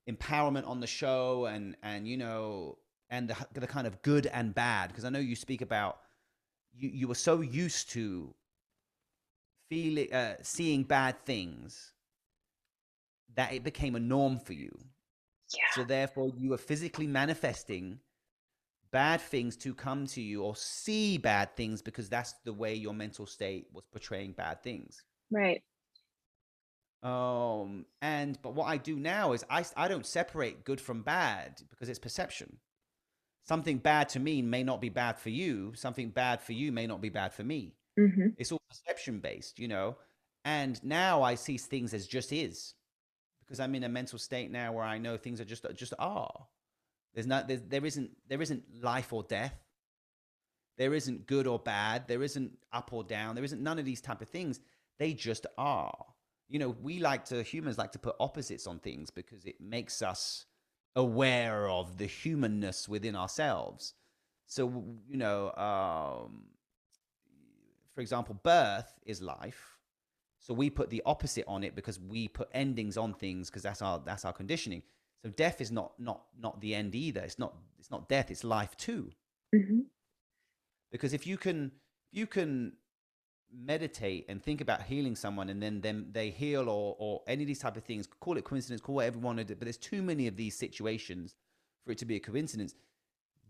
empowerment on the show, and and you know, and the the kind of good and bad, because I know you speak about you you were so used to feeling uh, seeing bad things that it became a norm for you. Yeah. So therefore, you are physically manifesting bad things to come to you or see bad things because that's the way your mental state was portraying bad things. Right. Um, and but what I do now is I I don't separate good from bad because it's perception. Something bad to me may not be bad for you. Something bad for you may not be bad for me. Hmm It's all perception based, you know. And now I see things as just is because I'm in a mental state now where I know things are just just are. There's not there's, there isn't there isn't life or death. There isn't good or bad. There isn't up or down. There isn't none of these type of things. They just are. You know, we like to humans like to put opposites on things because it makes us aware of the humanness within ourselves. So you know, um, for example, birth is life. So we put the opposite on it because we put endings on things because that's our that's our conditioning. So death is not not not the end either. It's not it's not death. It's life too. hmm Because if you can if you can meditate and think about healing someone and then them they heal or or any of these type of things call it coincidence call whatever you want to do but there's too many of these situations for it to be a coincidence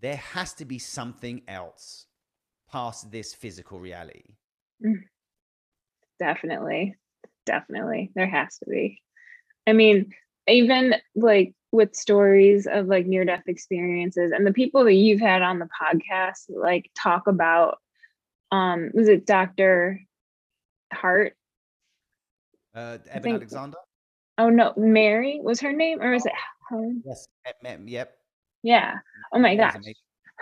there has to be something else past this physical reality Mm. Definitely. Definitely. There has to be. I mean, even like with stories of like near death experiences and the people that you've had on the podcast like talk about um was it Dr. Hart? uh think- alexander Oh no, Mary was her name or was it Helen? yes yep Yeah. Oh my gosh. amazing.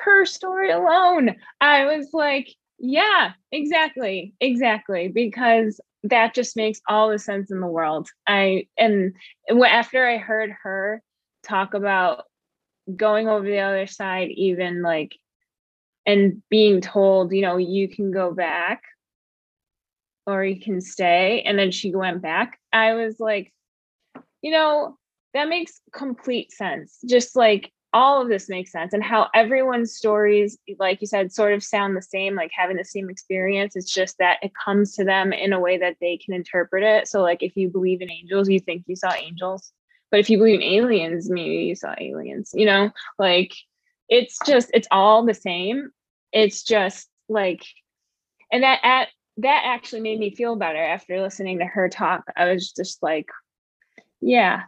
Her story alone, I was like, yeah, exactly, exactly, because that just makes all the sense in the world. I and after I heard her talk about going over the other side, even like, and being told, you know, you can go back or you can stay, and then she went back. I was like, you know, that makes complete sense. Just like all of this makes sense, and how everyone's stories, like you said, sort of sound the same, like having the same experience. It's just that it comes to them in a way that they can interpret it. So, like, if you believe in angels, you think you saw angels. But if you believe in aliens, maybe you saw aliens, you know? Like, it's just, it's all the same. It's just like, and that at that actually made me feel better after listening to her talk. I was just like, yeah,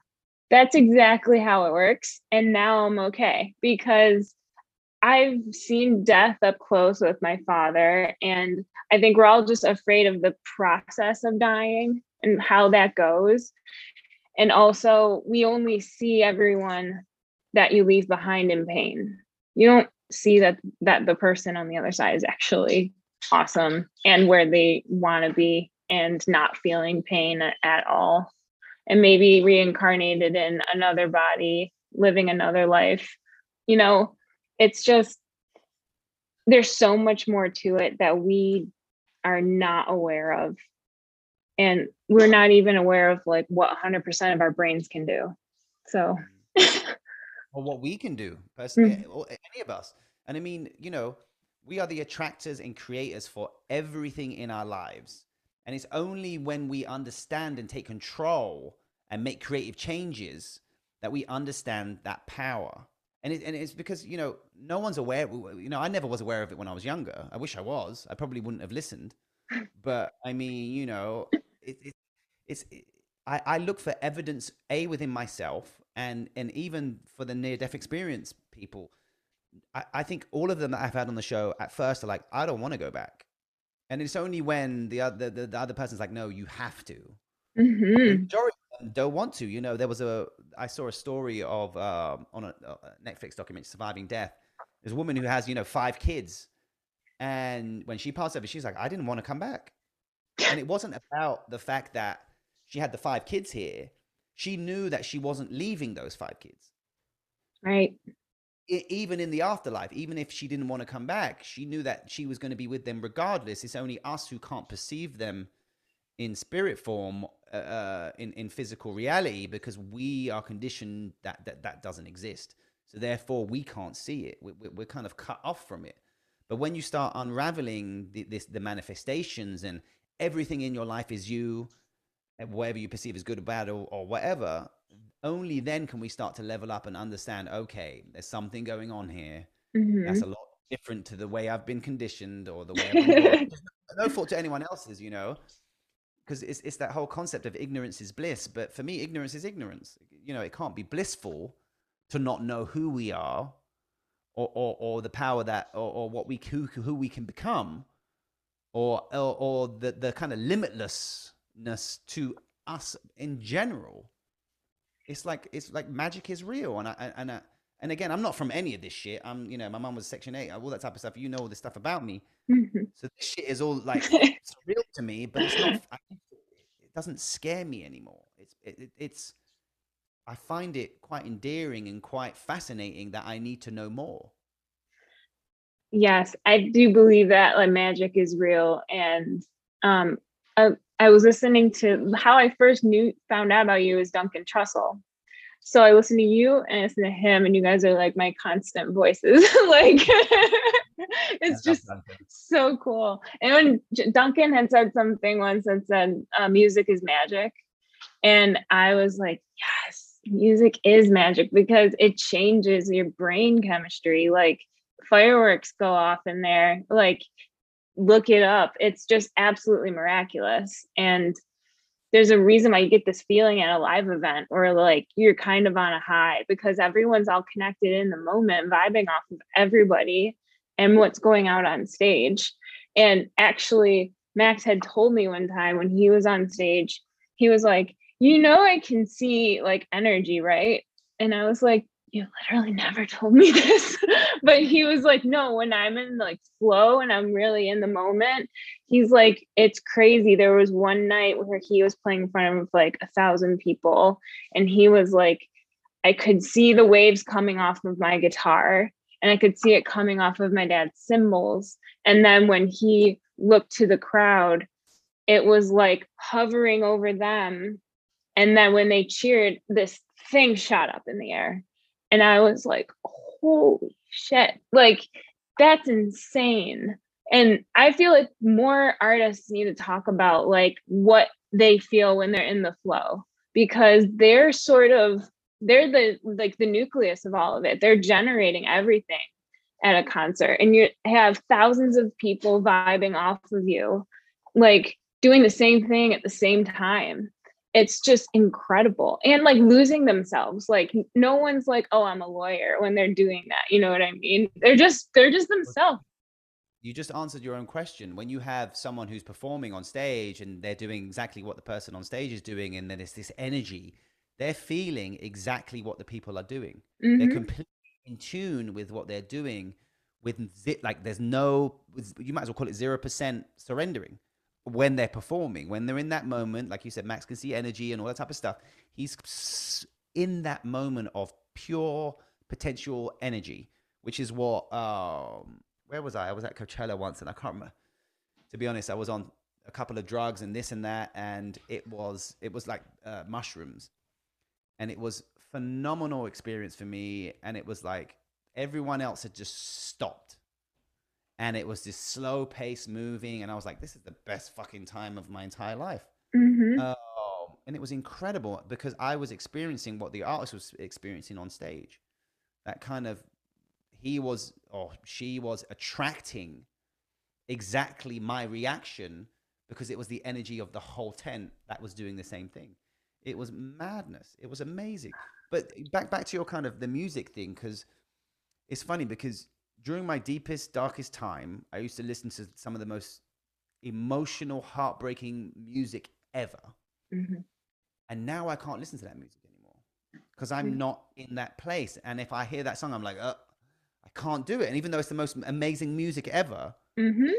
that's exactly how it works. And now I'm okay because I've seen death up close with my father. And I think we're all just afraid of the process of dying and how that goes. And also, we only see everyone that you leave behind in pain. You don't see that that the person on the other side is actually awesome and where they want to be and not feeling pain at all and maybe reincarnated in another body living another life you know it's just there's so much more to it that we are not aware of and we're not even aware of like what 100% of our brains can do so [laughs] or what we can do personally, Mm. or any of us. And I mean, you know, we are the attractors and creators for everything in our lives. And it's only when we understand and take control and make creative changes that we understand that power. And, it, and it's because, you know, no one's aware. You know, I never was aware of it when I was younger. I wish I was. I probably wouldn't have listened. [laughs] But I mean, you know, it, it, it's, it, I, I look for evidence, A, within myself and, and even for the near death experience people. I, I think all of them that I've had on the show at first are like, I don't want to go back. And it's only when the other the, the other person's like, no, you have to. Mhm. majority of them don't want to. You know, there was a I saw a story of um, on a, a Netflix documentary, "Surviving Death." There's a woman who has you know five kids, and when she passed over, she's like, I didn't want to come back. And it wasn't about the fact that she had the five kids here. She knew that she wasn't leaving those five kids. right even in the afterlife, even if she didn't want to come back, she knew that she was going to be with them regardless. It's only us who can't perceive them in spirit form, uh, uh, in in physical reality, because we are conditioned that that that doesn't exist. So therefore, we can't see it. We, we, we're kind of cut off from it. But when you start unraveling the, this, the manifestations and everything in your life is you, whatever you perceive as good or bad or, or whatever, only then can we start to level up and understand. Okay, there's something going on here Mhm. that's a lot different to the way I've been conditioned or the way I've been taught. No [laughs] no fault to anyone else's, you know, because it's it's that whole concept of ignorance is bliss. But for me, ignorance is ignorance. You know, it can't be blissful to not know who we are, or or, or the power that or, or what we who who we can become, or or, or the the kind of limitlessness to us in general. It's like it's like magic is real, and I and I, and again, I'm not from any of this shit. I'm, you know, my mom was Section Eight, all that type of stuff. You know all this stuff about me, Mhm. so this shit is all like [laughs] surreal to me. But it's not. I it doesn't scare me anymore. It's it, it, it's. I find it quite endearing and quite fascinating that I need to know more. Yes, I do believe that like magic is real. And um I, I was listening to how I first knew found out about you is Duncan Trussell. So I listen to you and I listen to him, and you guys are like my constant voices. [laughs] like [laughs] it's just so cool. And when Duncan had said something once that said uh, music is magic, and I was like, yes, music is magic because it changes your brain chemistry. Like fireworks go off in there. Like look it up. It's just absolutely miraculous. And there's a reason why you get this feeling at a live event where like you're kind of on a high because everyone's all connected in the moment, vibing off of everybody and what's going out on stage. And actually, Max had told me one time when he was on stage, he was like, You know, I can see like energy, right? And I was like, You literally never told me [laughs] this. but he was like, No, when I'm in like flow and I'm really in the moment, he's like, It's crazy. There was one night where he was playing in front of like a thousand people, and he was like, I could see the waves coming off of my guitar and I could see it coming off of my dad's cymbals. And then when he looked to the crowd, it was like hovering over them. And then when they cheered, this thing shot up in the air. And I was like, holy shit. Like, that's insane. And I feel like more artists need to talk about like what they feel when they're in the flow because they're sort of they're the like the nucleus of all of it they're generating everything at a concert and you have thousands of people vibing off of you like doing the same thing at the same time it's just incredible and like losing themselves like no one's like oh i'm a lawyer when they're doing that you know what i mean they're just they're just themselves you just answered your own question when you have someone who's performing on stage and they're doing exactly what the person on stage is doing and then it's this energy they're feeling exactly what the people are doing. Mm-hmm. They're completely in tune with what they're doing. With like, there's no, you might as well call it zero percent surrendering when they're performing. When they're in that moment, like you said, Max can see energy and all that type of stuff. He's in that moment of pure potential energy, which is what. Um, where was I? I was at Coachella once, and I can't remember. To be honest, I was on a couple of drugs and this and that, and it was it was like uh, mushrooms and it was phenomenal experience for me and it was like everyone else had just stopped and it was this slow pace moving and i was like this is the best fucking time of my entire life mm-hmm. uh, and it was incredible because i was experiencing what the artist was experiencing on stage that kind of he was or she was attracting exactly my reaction because it was the energy of the whole tent that was doing the same thing it was madness. It was amazing. But back back to your kind of the music thing, because it's funny because during my deepest, darkest time, I used to listen to some of the most emotional, heartbreaking music ever. Mm-hmm. And now I can't listen to that music anymore because I'm mm-hmm. not in that place. And if I hear that song, I'm like, uh, I can't do it. And even though it's the most amazing music ever, mm-hmm.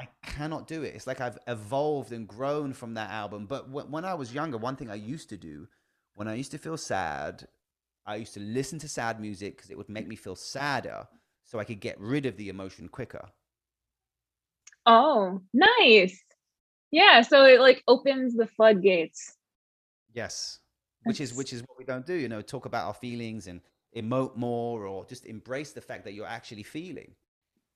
I cannot do it. It's like I've evolved and grown from that album. But w- when I was younger, one thing I used to do when I used to feel sad, I used to listen to sad music because it would make me feel sadder so I could get rid of the emotion quicker. Oh, nice. Yeah, so it like opens the floodgates. Yes. Which is which is what we don't do, you know, talk about our feelings and emote more or just embrace the fact that you're actually feeling.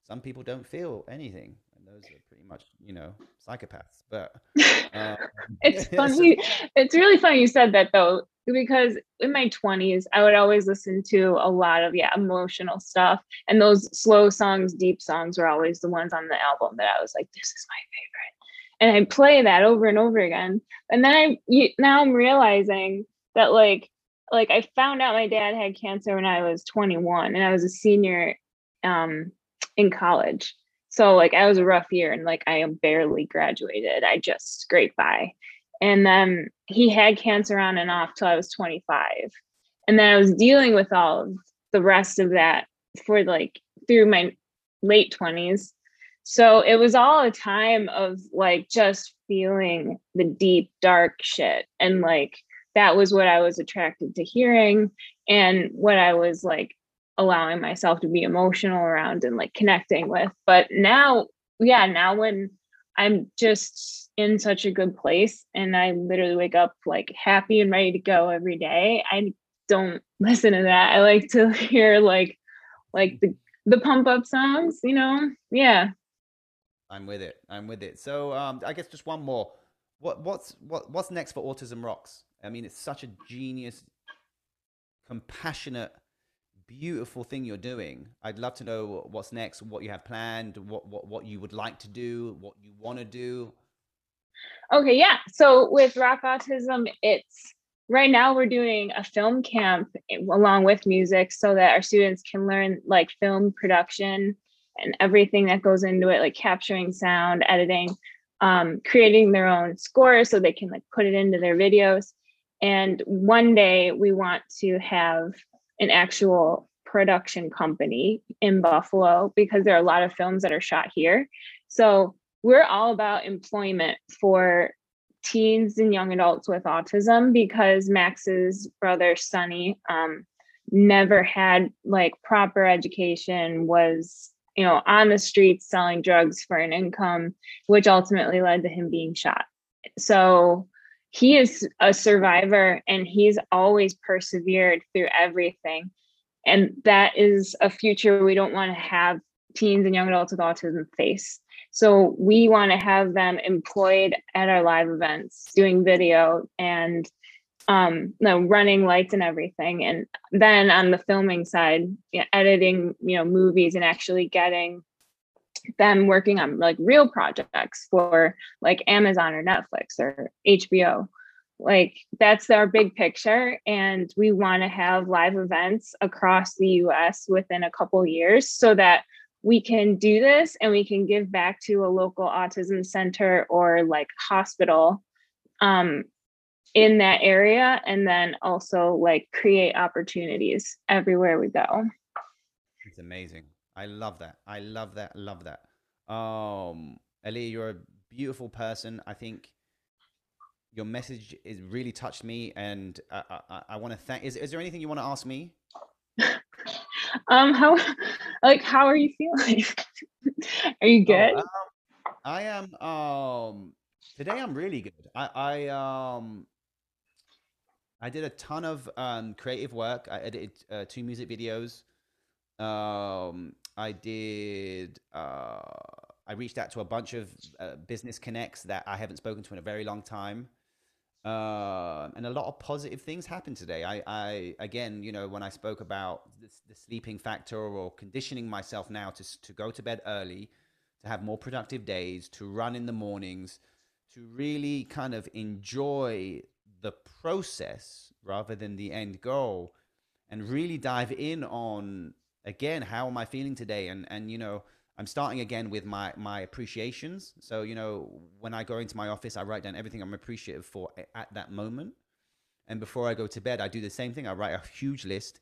Some people don't feel anything those are pretty much you know psychopaths but [laughs] um, it's [laughs] funny it's really funny you said that though because in my 20s i would always listen to a lot of yeah emotional stuff and those slow songs deep songs were always the ones on the album that i was like this is my favorite. And i play that over and over again and then i now i'm realizing that like like i found out my dad had cancer when i was 21 and i was a senior um in college so like I was a rough year and like I barely graduated. I just scraped by. And then he had cancer on and off till I was 25. And then I was dealing with all of the rest of that for like through my late 20s. So it was all a time of like just feeling the deep, dark shit. And like that was what I was attracted to hearing and what I was like allowing myself to be emotional around and like connecting with. But now, yeah, now when I'm just in such a good place and I literally wake up like happy and ready to go every day, I don't [laughs] listen to that. I like to [laughs] hear like like the the pump up songs, you know? Yeah. I'm with it. I'm with it. So um I guess just one more. What what's what what's next for Autism Rocks? I mean, it's such a genius, compassionate, beautiful thing you're doing. I'd love to know what's next, what you have planned, what what what you would like to do, what you want to do. Okay, yeah. So with Rock Autism, it's right now we're doing a film camp along with music so that our students can learn like film production and everything that goes into it, like capturing sound, editing, um, creating their own scores so they can like put it into their videos. And one day we want to have an actual production company in Buffalo because there are a lot of films that are shot here. So we're all about employment for teens and young adults with autism because Max's brother Sonny um, never had like proper education, was you know on the streets selling drugs for an income, which ultimately led to him being shot. So he is a survivor and he's always persevered through everything. And that is a future we don't want to have teens and young adults with autism face. So we want to have them employed at our live events, doing video and um, you know, running lights and everything. And then on the filming side, you know, editing, you know, movies and actually getting them working on like real projects for like Amazon or Netflix or HBO. Like that's our big picture. And we want to have live events across the US within a couple years so that we can do this and we can give back to a local autism center or like hospital um, in that area and then also like create opportunities everywhere we go. It's amazing. I love that. I love that. Love that. Um, Ali, you're a beautiful person. I think your message is really touched me, and I, I, I want to thank. Is, is there anything you want to ask me? [laughs] um, how, like, how are you feeling? [laughs] are you oh, good? Oh, um, I am. Um, today I'm really good. I, I um, I did a ton of um creative work. I edited uh, two music videos. Um, I did. Uh, I reached out to a bunch of uh, business connects that I haven't spoken to in a very long time. Uh, and a lot of positive things happened today. I, I again, you know, when I spoke about the, the sleeping factor or conditioning myself now to to go to bed early, to have more productive days, to run in the mornings, to really kind of enjoy the process rather than the end goal, and really dive in on again how am I feeling today, and and you know I'm starting again with my my appreciations. So you know, when I go into my office, I write down everything I'm appreciative for at that moment. And before I go to bed, I do the same thing. I write a huge list,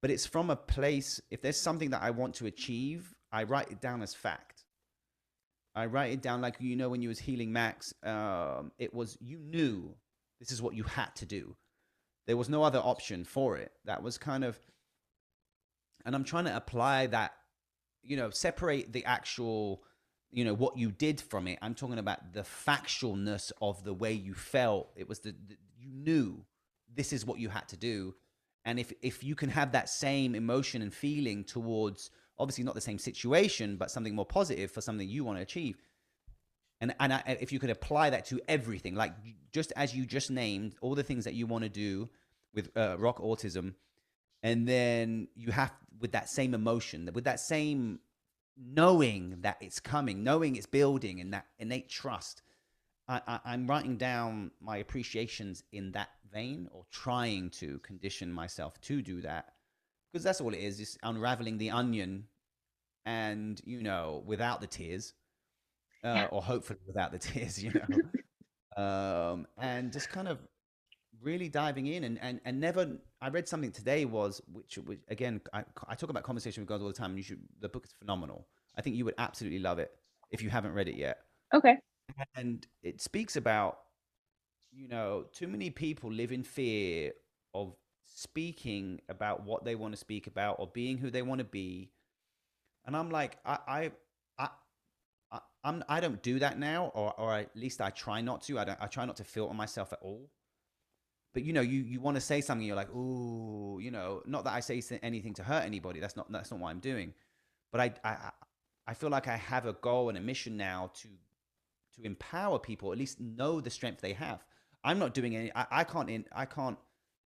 but it's from a place. If there's something that I want to achieve, I write it down as fact. I write it down like you know when you was healing Max. Um, it was you knew this is what you had to do. There was no other option for it. That was kind of, and I'm trying to apply that you know, separate the actual, you know, what you did from it. I'm talking about the factualness of the way you felt. It was the, the you knew this is what you had to do. And if if you can have that same emotion and feeling towards obviously not the same situation, but something more positive for something you want to achieve, and and I, if you could apply that to everything, like just as you just named all the things that you want to do with uh, rock autism, and then you have with that same emotion with that same knowing that it's coming knowing it's building and that innate trust I, I, am writing down my appreciations in that vein or trying to condition myself to do that. Because that's all it is is unraveling the onion and you know without the tears uh, or hopefully without the [laughs] tears you know? [laughs] Um, and just kind of really diving in and, and, and never i read something today was which, which again I, I talk about conversation with girls all the time and you should the book is phenomenal i think you would absolutely love it if you haven't read it yet okay and it speaks about you know too many people live in fear of speaking about what they want to speak about or being who they want to be and i'm like i i I, I, I'm, I don't do that now, or, or at least I try not to. I don't. I try not to filter myself at all but you know, you you want to say something, you're like, oh, you know, not that I say anything to hurt anybody. That's not that's not what I'm doing, but I I I feel like I have a goal and a mission now to to empower people, at least know the strength they have. I'm not doing any. I, I can't in I can't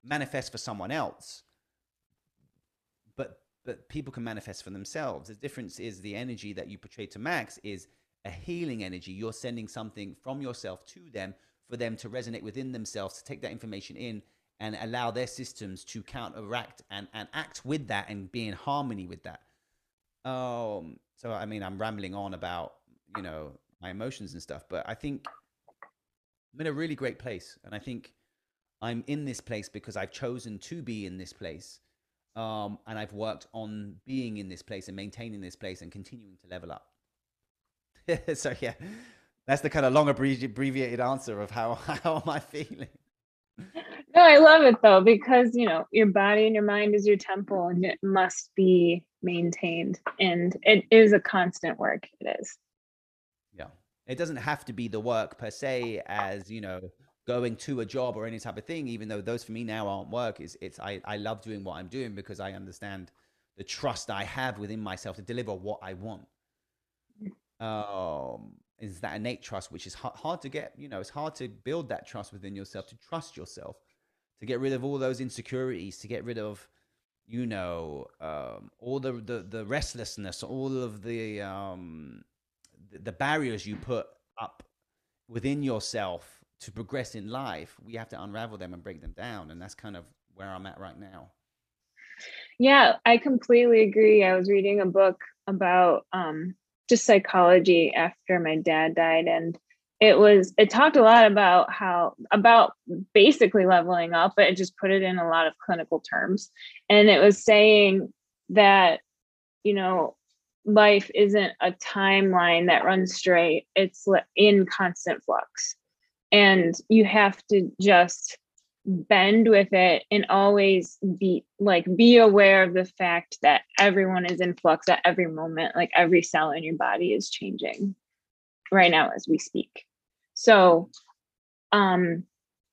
manifest for someone else, but but people can manifest for themselves. The difference is the energy that you portray to Max is a healing energy. You're sending something from yourself to them for them to resonate within themselves, to take that information in and allow their systems to counteract and, and act with that and be in harmony with that. Um, so I mean, I'm rambling on about, you know, my emotions and stuff, but I think I'm in a really great place. And I think I'm in this place because I've chosen to be in this place. Um, and I've worked on being in this place and maintaining this place and continuing to level up. [laughs] so yeah, that's the kind of long abbreviated answer of how [laughs] how am I feeling. No, I love it though because you know your body and your mind is your temple and it must be maintained and it is a constant work. It is. Yeah, it doesn't have to be the work per se as you know going to a job or any type of thing. Even though those for me now aren't work, is it's I I love doing what I'm doing because I understand the trust I have within myself to deliver what I want um, is that innate trust, which is hard, to get. You know, it's hard to build that trust within yourself, to trust yourself, to get rid of all those insecurities, to get rid of, you know, um, all the, the the restlessness, all of the um, the barriers you put up within yourself to progress in life. We have to unravel them and break them down, and that's kind of where I'm at right now. Yeah, I completely agree. I was reading a book about um, just psychology after my dad died and it was it talked a lot about how about basically leveling up but it just put it in a lot of clinical terms. And it was saying that you know life isn't a timeline that runs straight it's in constant flux. And you have to just bend with it and always be like be aware of the fact that everyone is in flux at every moment like every cell in your body is changing right now as we speak. So um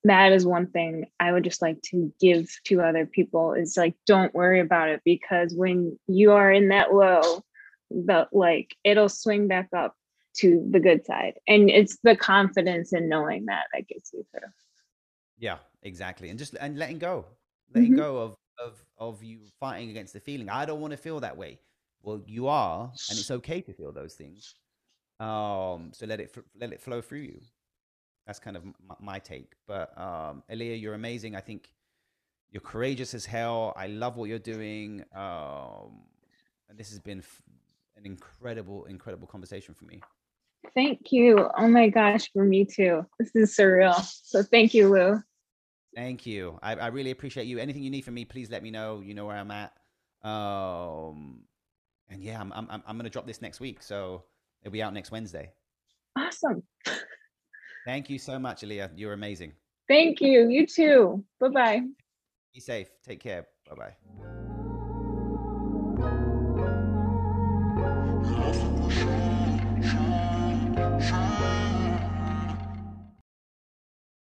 that is one thing i would just like to give to other people is like don't worry about it because when you are in that low the like it'll swing back up to the good side and it's the confidence in knowing that that gets you through. Yeah, exactly. And just and letting go, letting mm-hmm. go of of of you fighting against the feeling. I don't want to feel that way. Well, you are, and it's okay to feel those things. Um, so let it let it flow through you. That's kind of my, my take. But um, Aaliyah, you're amazing. I think you're courageous as hell. I love what you're doing. Um, and this has been f- an incredible, incredible conversation for me. Thank you. Oh my gosh, for me too. This is surreal. So thank you, Lou. Thank you. I, I really appreciate you. Anything you need from me, please let me know. You know where I'm at. Um, and yeah, I'm I'm I'm gonna drop this next week, so it'll be out next Wednesday. Awesome. Thank you so much, Aaliyah. You're amazing. Thank you. You too. Bye bye. Be safe. Take care. Bye bye.